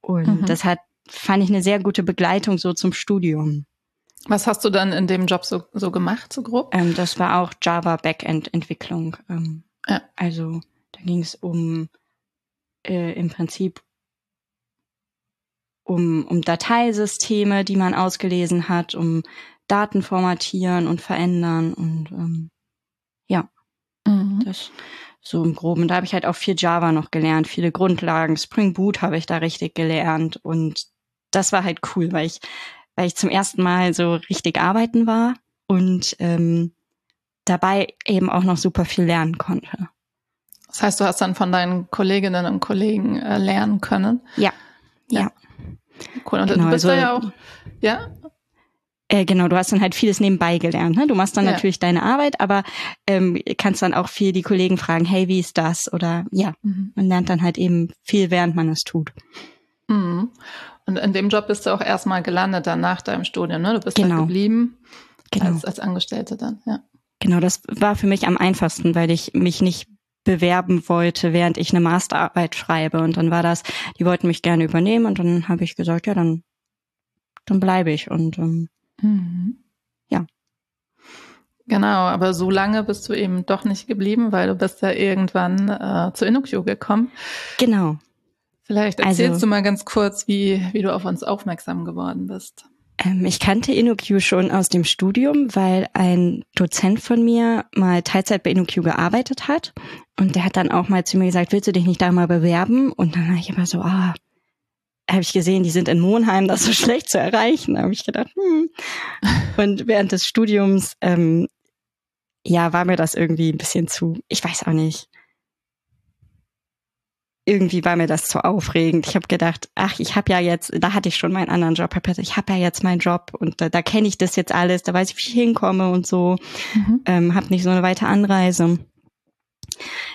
Und mhm. das hat, fand ich eine sehr gute Begleitung so zum Studium. Was hast du dann in dem Job so, so gemacht, so grob? Ähm, das war auch Java Backend Entwicklung. Ähm, ja. Also da ging es um äh, im Prinzip um, um Dateisysteme, die man ausgelesen hat, um Daten formatieren und verändern und ähm, ja, mhm. das so im Groben. Da habe ich halt auch viel Java noch gelernt, viele Grundlagen. Spring Boot habe ich da richtig gelernt und das war halt cool, weil ich, weil ich zum ersten Mal so richtig arbeiten war und ähm, dabei eben auch noch super viel lernen konnte. Das heißt, du hast dann von deinen Kolleginnen und Kollegen äh, lernen können? Ja. Ja. ja. Cool. Und genau, du bist also, da ja auch, ja? Äh, genau, du hast dann halt vieles nebenbei gelernt. Ne? Du machst dann ja. natürlich deine Arbeit, aber ähm, kannst dann auch viel die Kollegen fragen, hey, wie ist das? Oder ja, mhm. man lernt dann halt eben viel, während man es tut. Mhm. Und in dem Job bist du auch erstmal gelandet dann nach deinem Studium, ne? Du bist genau. geblieben genau. als, als Angestellte dann, ja. Genau, das war für mich am einfachsten, weil ich mich nicht bewerben wollte, während ich eine Masterarbeit schreibe. Und dann war das, die wollten mich gerne übernehmen und dann habe ich gesagt, ja, dann, dann bleibe ich. Und ähm, Mhm. Ja. Genau, aber so lange bist du eben doch nicht geblieben, weil du bist ja irgendwann äh, zu InnoQ gekommen. Genau. Vielleicht erzählst also, du mal ganz kurz, wie, wie du auf uns aufmerksam geworden bist. Ähm, ich kannte InnoQ schon aus dem Studium, weil ein Dozent von mir mal Teilzeit bei InnoQ gearbeitet hat. Und der hat dann auch mal zu mir gesagt, willst du dich nicht da mal bewerben? Und dann habe ich immer so, ah, habe ich gesehen, die sind in Monheim, das so schlecht zu erreichen. Da habe ich gedacht, hm. Und während des Studiums, ähm, ja, war mir das irgendwie ein bisschen zu, ich weiß auch nicht. Irgendwie war mir das zu aufregend. Ich habe gedacht, ach, ich habe ja jetzt, da hatte ich schon meinen anderen Job, ich habe ja jetzt meinen Job und da, da kenne ich das jetzt alles, da weiß ich, wie ich hinkomme und so. Mhm. Ähm, habe nicht so eine weite Anreise.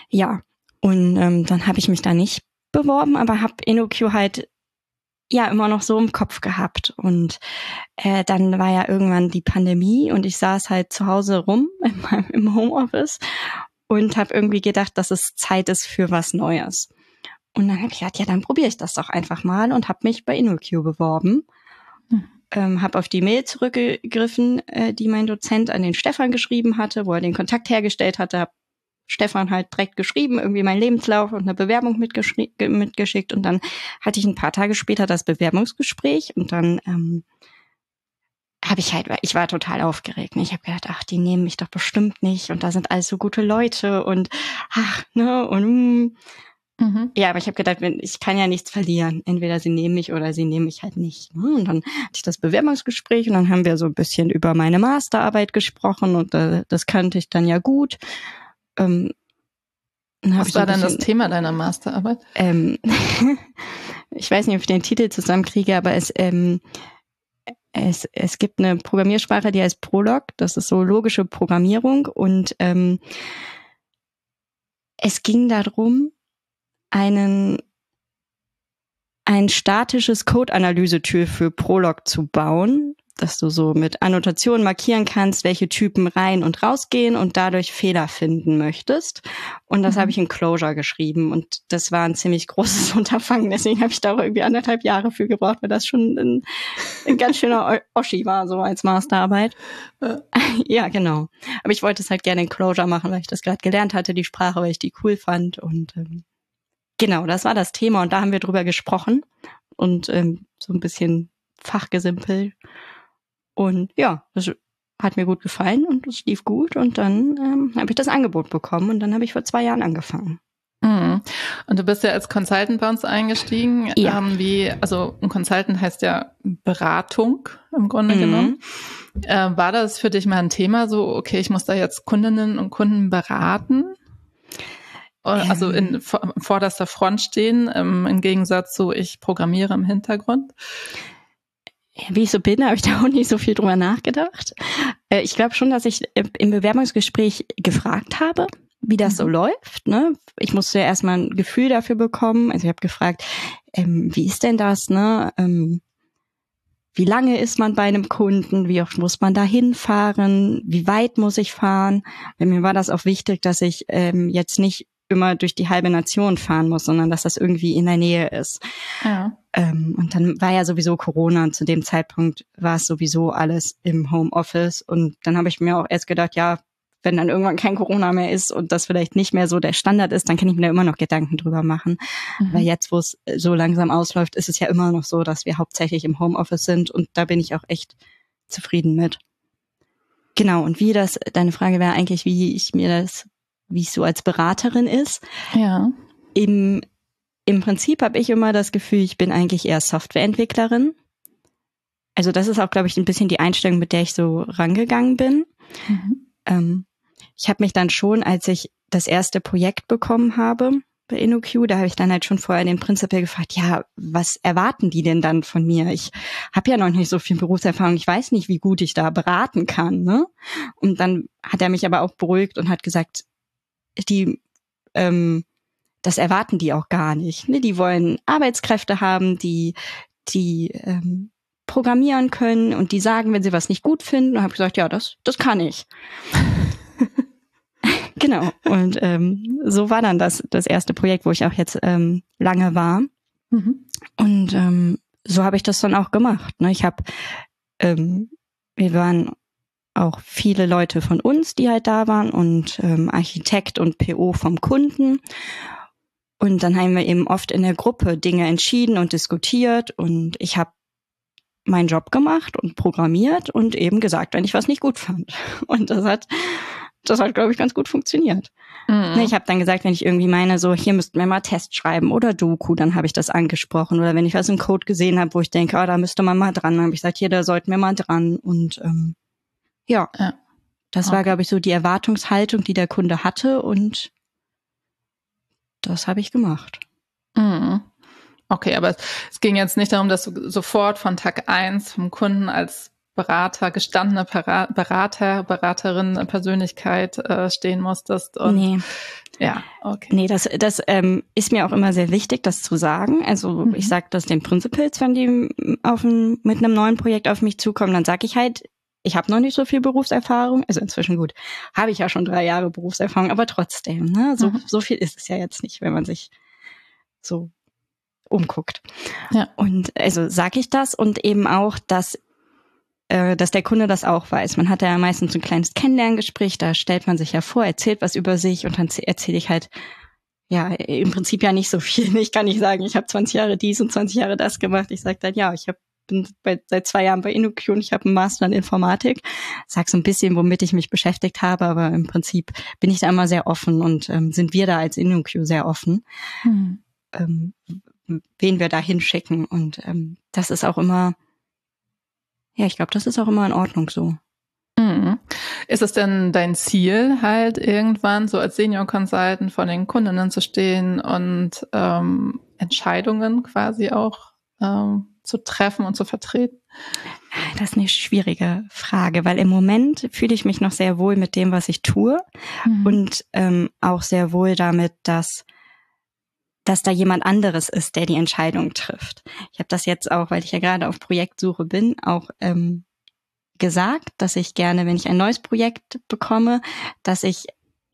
Ja, und ähm, dann habe ich mich da nicht beworben, aber habe InnoQ halt ja immer noch so im Kopf gehabt. Und äh, dann war ja irgendwann die Pandemie und ich saß halt zu Hause rum in meinem, im Homeoffice und habe irgendwie gedacht, dass es Zeit ist für was Neues. Und dann habe ich gedacht, ja, dann probiere ich das doch einfach mal und habe mich bei InnoQ beworben. Mhm. Ähm, habe auf die Mail zurückgegriffen, äh, die mein Dozent an den Stefan geschrieben hatte, wo er den Kontakt hergestellt hatte, habe Stefan halt direkt geschrieben, irgendwie meinen Lebenslauf und eine Bewerbung mitgeschickt und dann hatte ich ein paar Tage später das Bewerbungsgespräch und dann ähm, habe ich halt, ich war total aufgeregt. Ich habe gedacht, ach, die nehmen mich doch bestimmt nicht und da sind alles so gute Leute und ach, ne, und mm. mhm. ja, aber ich habe gedacht, ich kann ja nichts verlieren. Entweder sie nehmen mich oder sie nehmen mich halt nicht. Ne? Und dann hatte ich das Bewerbungsgespräch und dann haben wir so ein bisschen über meine Masterarbeit gesprochen und äh, das kannte ich dann ja gut. Ähm, Was war dann das Thema deiner Masterarbeit? Ähm, ich weiß nicht, ob ich den Titel zusammenkriege, aber es, ähm, es, es gibt eine Programmiersprache, die heißt Prolog. Das ist so logische Programmierung und ähm, es ging darum, einen ein statisches Code-Analyse-Tool für Prolog zu bauen, dass du so mit Annotationen markieren kannst, welche Typen rein und rausgehen und dadurch Fehler finden möchtest. Und das mhm. habe ich in Clojure geschrieben und das war ein ziemlich großes Unterfangen. Deswegen habe ich da auch irgendwie anderthalb Jahre für gebraucht, weil das schon ein, ein ganz schöner Oschi war, so als Masterarbeit. Ja. genau. Aber ich wollte es halt gerne in Clojure machen, weil ich das gerade gelernt hatte, die Sprache, weil ich die cool fand und ähm, Genau, das war das Thema und da haben wir drüber gesprochen und ähm, so ein bisschen fachgesimpelt. Und ja, das hat mir gut gefallen und es lief gut und dann ähm, habe ich das Angebot bekommen und dann habe ich vor zwei Jahren angefangen. Mhm. Und du bist ja als Consultant bei uns eingestiegen. Ja. Ähm, wie, also ein Consultant heißt ja Beratung im Grunde mhm. genommen. Äh, war das für dich mal ein Thema, so, okay, ich muss da jetzt Kundinnen und Kunden beraten? Also in vorderster Front stehen, ähm, im Gegensatz zu ich programmiere im Hintergrund. Wie ich so bin, habe ich da auch nicht so viel drüber nachgedacht. Äh, ich glaube schon, dass ich im Bewerbungsgespräch gefragt habe, wie das so mhm. läuft. Ne? Ich musste ja erstmal ein Gefühl dafür bekommen. Also ich habe gefragt, ähm, wie ist denn das? Ne? Ähm, wie lange ist man bei einem Kunden? Wie oft muss man da hinfahren? Wie weit muss ich fahren? Bei mir war das auch wichtig, dass ich ähm, jetzt nicht immer durch die halbe Nation fahren muss, sondern dass das irgendwie in der Nähe ist. Ja. Ähm, und dann war ja sowieso Corona und zu dem Zeitpunkt war es sowieso alles im Homeoffice. Und dann habe ich mir auch erst gedacht, ja, wenn dann irgendwann kein Corona mehr ist und das vielleicht nicht mehr so der Standard ist, dann kann ich mir da immer noch Gedanken drüber machen. Mhm. Weil jetzt, wo es so langsam ausläuft, ist es ja immer noch so, dass wir hauptsächlich im Homeoffice sind und da bin ich auch echt zufrieden mit. Genau, und wie das, deine Frage wäre eigentlich, wie ich mir das wie es so als Beraterin ist. Ja. Im, im Prinzip habe ich immer das Gefühl, ich bin eigentlich eher Softwareentwicklerin. Also das ist auch, glaube ich, ein bisschen die Einstellung, mit der ich so rangegangen bin. Mhm. Ähm, ich habe mich dann schon, als ich das erste Projekt bekommen habe bei InnoQ, da habe ich dann halt schon vorher den Prinzipiell gefragt, ja, was erwarten die denn dann von mir? Ich habe ja noch nicht so viel Berufserfahrung, ich weiß nicht, wie gut ich da beraten kann. Ne? Und dann hat er mich aber auch beruhigt und hat gesagt, die ähm, das erwarten die auch gar nicht. Ne? Die wollen Arbeitskräfte haben, die die ähm, programmieren können und die sagen, wenn sie was nicht gut finden. Und habe gesagt, ja, das das kann ich. genau. Und ähm, so war dann das das erste Projekt, wo ich auch jetzt ähm, lange war. Mhm. Und ähm, so habe ich das dann auch gemacht. Ne? Ich habe ähm, wir waren auch viele Leute von uns, die halt da waren und ähm, Architekt und PO vom Kunden. Und dann haben wir eben oft in der Gruppe Dinge entschieden und diskutiert und ich habe meinen Job gemacht und programmiert und eben gesagt, wenn ich was nicht gut fand. Und das hat, das hat, glaube ich, ganz gut funktioniert. Mhm. Ich habe dann gesagt, wenn ich irgendwie meine, so hier müssten wir mal Test schreiben oder Doku, dann habe ich das angesprochen. Oder wenn ich was im Code gesehen habe, wo ich denke, oh, da müsste man mal dran, dann habe ich gesagt, hier, da sollten wir mal dran. Und ähm, ja. ja. Das okay. war, glaube ich, so die Erwartungshaltung, die der Kunde hatte und das habe ich gemacht. Mhm. Okay, aber es ging jetzt nicht darum, dass du sofort von Tag eins vom Kunden als Berater, gestandene Berater, Beraterin, Persönlichkeit äh, stehen musstest. Und nee. Ja, okay. Nee, das, das ähm, ist mir auch immer sehr wichtig, das zu sagen. Also mhm. ich sage das den Principals, wenn die auf ein, mit einem neuen Projekt auf mich zukommen, dann sage ich halt, ich habe noch nicht so viel Berufserfahrung, also inzwischen gut, habe ich ja schon drei Jahre Berufserfahrung, aber trotzdem, ne, so, mhm. so viel ist es ja jetzt nicht, wenn man sich so umguckt. Ja. Und also sage ich das und eben auch, dass äh, dass der Kunde das auch weiß. Man hat ja meistens ein kleines Kennenlerngespräch, da stellt man sich ja vor, erzählt was über sich und dann erzähle ich halt ja, im Prinzip ja nicht so viel. Ich kann nicht sagen, ich habe 20 Jahre dies und 20 Jahre das gemacht. Ich sage dann, ja, ich habe bin bei, seit zwei Jahren bei InnoQ und ich habe einen Master in Informatik. Sag so ein bisschen, womit ich mich beschäftigt habe, aber im Prinzip bin ich da immer sehr offen und ähm, sind wir da als InnoQ sehr offen, mhm. ähm, wen wir da hinschicken. Und ähm, das ist auch immer, ja, ich glaube, das ist auch immer in Ordnung so. Mhm. Ist es denn dein Ziel, halt irgendwann so als Senior Consultant vor den Kundinnen zu stehen und ähm, Entscheidungen quasi auch ähm, zu treffen und zu vertreten? Das ist eine schwierige Frage, weil im Moment fühle ich mich noch sehr wohl mit dem, was ich tue mhm. und ähm, auch sehr wohl damit, dass dass da jemand anderes ist, der die Entscheidung trifft. Ich habe das jetzt auch, weil ich ja gerade auf Projektsuche bin, auch ähm, gesagt, dass ich gerne, wenn ich ein neues Projekt bekomme, dass ich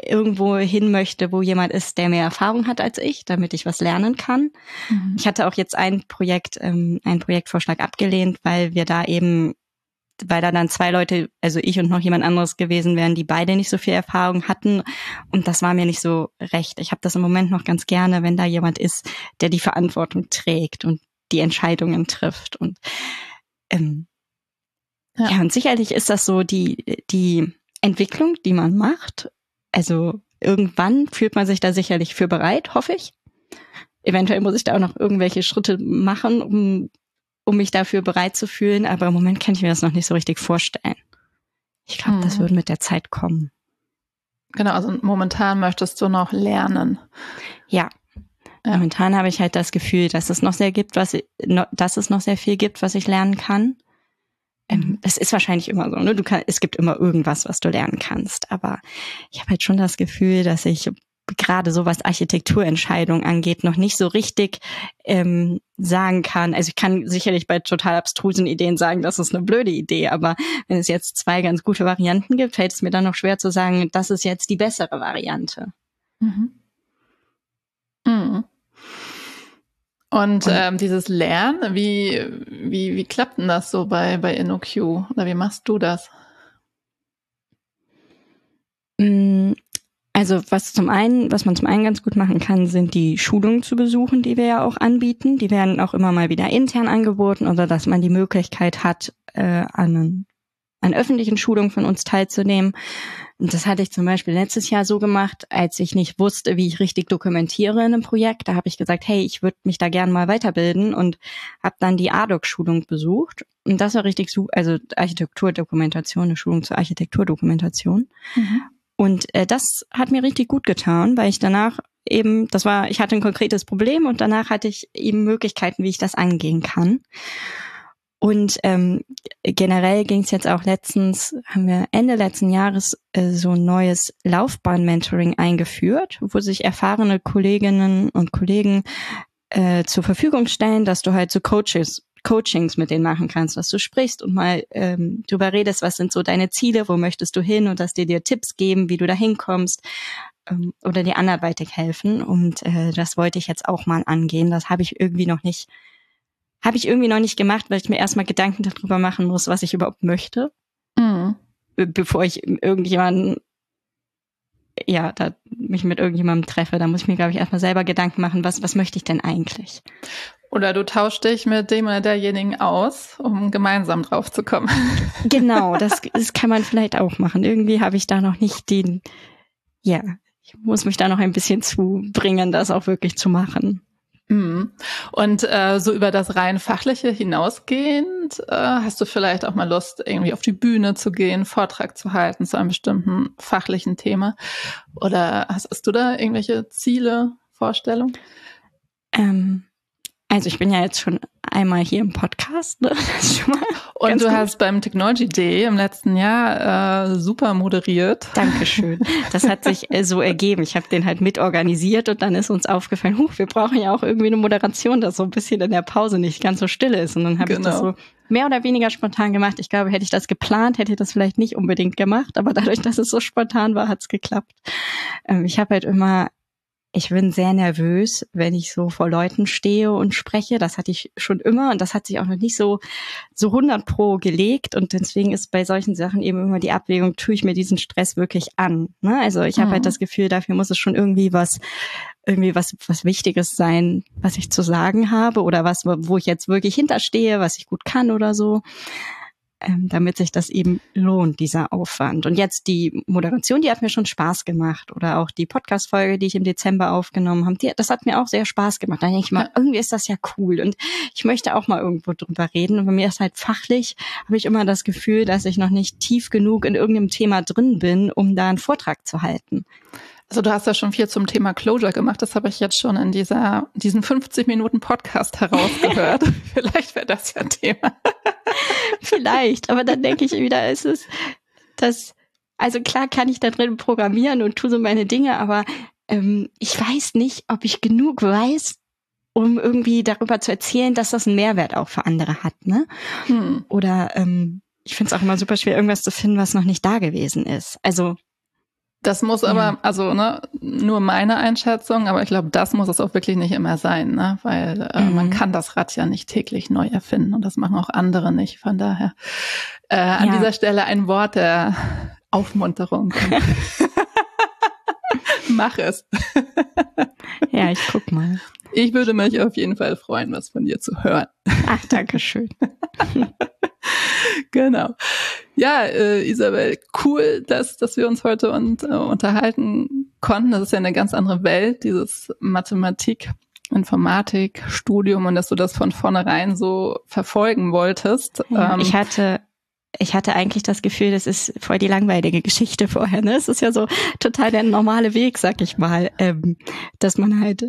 irgendwo hin möchte, wo jemand ist, der mehr Erfahrung hat als ich, damit ich was lernen kann. Mhm. Ich hatte auch jetzt ein Projekt, ähm, einen Projektvorschlag abgelehnt, weil wir da eben, weil da dann zwei Leute, also ich und noch jemand anderes gewesen wären, die beide nicht so viel Erfahrung hatten. Und das war mir nicht so recht. Ich habe das im Moment noch ganz gerne, wenn da jemand ist, der die Verantwortung trägt und die Entscheidungen trifft. Und ähm, ja. ja, und sicherlich ist das so die, die Entwicklung, die man macht also irgendwann fühlt man sich da sicherlich für bereit, hoffe ich. Eventuell muss ich da auch noch irgendwelche Schritte machen, um, um mich dafür bereit zu fühlen, aber im Moment kann ich mir das noch nicht so richtig vorstellen. Ich glaube, hm. das würde mit der Zeit kommen. Genau, also momentan möchtest du noch lernen. Ja. ja. Momentan habe ich halt das Gefühl, dass es noch sehr gibt, was dass es noch sehr viel gibt, was ich lernen kann ähm, das ist wahrscheinlich immer so, ne? Du kann, es gibt immer irgendwas, was du lernen kannst. Aber ich habe halt schon das Gefühl, dass ich gerade so was Architekturentscheidungen angeht, noch nicht so richtig ähm, sagen kann. Also ich kann sicherlich bei total abstrusen Ideen sagen, das ist eine blöde Idee, aber wenn es jetzt zwei ganz gute Varianten gibt, fällt es mir dann noch schwer zu sagen, das ist jetzt die bessere Variante. Mhm. Mhm. Und ähm, dieses Lernen, wie, wie, wie klappt denn das so bei, bei InnoQ? Oder wie machst du das? Mm, also was zum einen, was man zum einen ganz gut machen kann, sind die Schulungen zu besuchen, die wir ja auch anbieten. Die werden auch immer mal wieder intern angeboten oder dass man die Möglichkeit hat, äh, an, an öffentlichen Schulungen von uns teilzunehmen. Und das hatte ich zum Beispiel letztes Jahr so gemacht, als ich nicht wusste, wie ich richtig dokumentiere in einem Projekt. Da habe ich gesagt, hey, ich würde mich da gern mal weiterbilden und habe dann die ADOC-Schulung besucht. Und das war richtig so, also Architekturdokumentation, eine Schulung zur Architekturdokumentation. Mhm. Und äh, das hat mir richtig gut getan, weil ich danach eben, das war, ich hatte ein konkretes Problem und danach hatte ich eben Möglichkeiten, wie ich das angehen kann. Und ähm, generell ging es jetzt auch letztens, haben wir Ende letzten Jahres äh, so ein neues Laufbahn-Mentoring eingeführt, wo sich erfahrene Kolleginnen und Kollegen äh, zur Verfügung stellen, dass du halt so Coaches Coachings mit denen machen kannst, dass du sprichst und mal ähm, drüber redest, was sind so deine Ziele, wo möchtest du hin und dass die dir Tipps geben, wie du da hinkommst ähm, oder dir anderweitig helfen. Und äh, das wollte ich jetzt auch mal angehen. Das habe ich irgendwie noch nicht habe ich irgendwie noch nicht gemacht, weil ich mir erstmal Gedanken darüber machen muss, was ich überhaupt möchte. Mhm. Bevor ich irgendjemanden, ja, da mich mit irgendjemandem treffe, da muss ich mir, glaube ich, erstmal selber Gedanken machen, was, was möchte ich denn eigentlich? Oder du tauschst dich mit dem oder derjenigen aus, um gemeinsam drauf zu kommen. Genau, das, das kann man vielleicht auch machen. Irgendwie habe ich da noch nicht den, ja, ich muss mich da noch ein bisschen zubringen, das auch wirklich zu machen. Mhm. Und äh, so über das rein fachliche hinausgehend, äh, hast du vielleicht auch mal Lust, irgendwie auf die Bühne zu gehen, Vortrag zu halten zu einem bestimmten fachlichen Thema? Oder hast, hast du da irgendwelche Ziele, Vorstellungen? Ähm, also ich bin ja jetzt schon einmal hier im Podcast. Ne? Und du hast beim Technology Day im letzten Jahr äh, super moderiert. Dankeschön. Das hat sich äh, so ergeben. Ich habe den halt mitorganisiert und dann ist uns aufgefallen, huch, wir brauchen ja auch irgendwie eine Moderation, dass so ein bisschen in der Pause nicht ganz so still ist. Und dann habe genau. ich das genau. so mehr oder weniger spontan gemacht. Ich glaube, hätte ich das geplant, hätte ich das vielleicht nicht unbedingt gemacht. Aber dadurch, dass es so spontan war, hat es geklappt. Ähm, ich habe halt immer ich bin sehr nervös, wenn ich so vor Leuten stehe und spreche. Das hatte ich schon immer und das hat sich auch noch nicht so so 100 pro gelegt und deswegen ist bei solchen Sachen eben immer die Abwägung, tue ich mir diesen Stress wirklich an. Ne? Also ich mhm. habe halt das Gefühl, dafür muss es schon irgendwie was irgendwie was was Wichtiges sein, was ich zu sagen habe oder was wo ich jetzt wirklich hinterstehe, was ich gut kann oder so. Ähm, damit sich das eben lohnt, dieser Aufwand. Und jetzt die Moderation, die hat mir schon Spaß gemacht. Oder auch die Podcast-Folge, die ich im Dezember aufgenommen habe, die, das hat mir auch sehr Spaß gemacht. Da denke ich mal, irgendwie ist das ja cool. Und ich möchte auch mal irgendwo drüber reden. Und bei mir ist halt fachlich, habe ich immer das Gefühl, dass ich noch nicht tief genug in irgendeinem Thema drin bin, um da einen Vortrag zu halten. Also du hast ja schon viel zum Thema Closure gemacht. Das habe ich jetzt schon in dieser, diesen 50 Minuten Podcast herausgehört. Vielleicht wäre das ja ein Thema. Vielleicht, aber dann denke ich wieder, ist es das, also klar kann ich da drin programmieren und tue so meine Dinge, aber ähm, ich weiß nicht, ob ich genug weiß, um irgendwie darüber zu erzählen, dass das einen Mehrwert auch für andere hat, ne? Hm. Oder ähm, ich finde es auch immer super schwer, irgendwas zu finden, was noch nicht da gewesen ist. Also das muss aber, ja. also ne, nur meine Einschätzung, aber ich glaube, das muss es auch wirklich nicht immer sein, ne? weil äh, mhm. man kann das Rad ja nicht täglich neu erfinden und das machen auch andere nicht. Von daher äh, an ja. dieser Stelle ein Wort der Aufmunterung. Mach es. ja, ich guck mal. Ich würde mich auf jeden Fall freuen, was von dir zu hören. Ach, danke schön. genau. Ja, äh, Isabel, cool, dass, dass wir uns heute und, äh, unterhalten konnten. Das ist ja eine ganz andere Welt, dieses Mathematik, Informatik, Studium und dass du das von vornherein so verfolgen wolltest. Ja, ähm, ich hatte ich hatte eigentlich das Gefühl, das ist voll die langweilige Geschichte vorher. Ne? Es ist ja so total der normale Weg, sag ich mal, ähm, dass man halt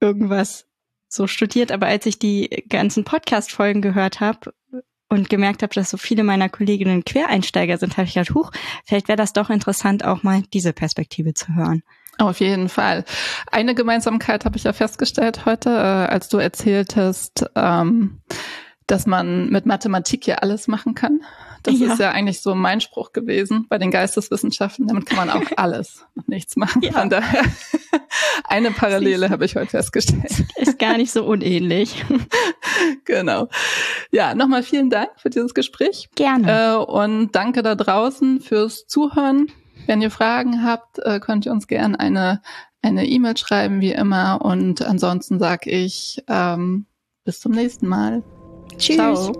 irgendwas so studiert. Aber als ich die ganzen Podcast-Folgen gehört habe und gemerkt habe, dass so viele meiner Kolleginnen Quereinsteiger sind, habe ich gedacht, huch, vielleicht wäre das doch interessant, auch mal diese Perspektive zu hören. Auf jeden Fall. Eine Gemeinsamkeit habe ich ja festgestellt heute, äh, als du erzähltest, ähm, dass man mit Mathematik ja alles machen kann. Das ja. ist ja eigentlich so mein Spruch gewesen bei den Geisteswissenschaften. Damit kann man auch alles und nichts machen. Ja. Von daher eine Parallele habe ich heute festgestellt. Ist gar nicht so unähnlich. genau. Ja, nochmal vielen Dank für dieses Gespräch. Gerne. Äh, und danke da draußen fürs Zuhören. Wenn ihr Fragen habt, äh, könnt ihr uns gerne eine eine E-Mail schreiben, wie immer. Und ansonsten sage ich ähm, bis zum nächsten Mal. Tschüss. Ciao.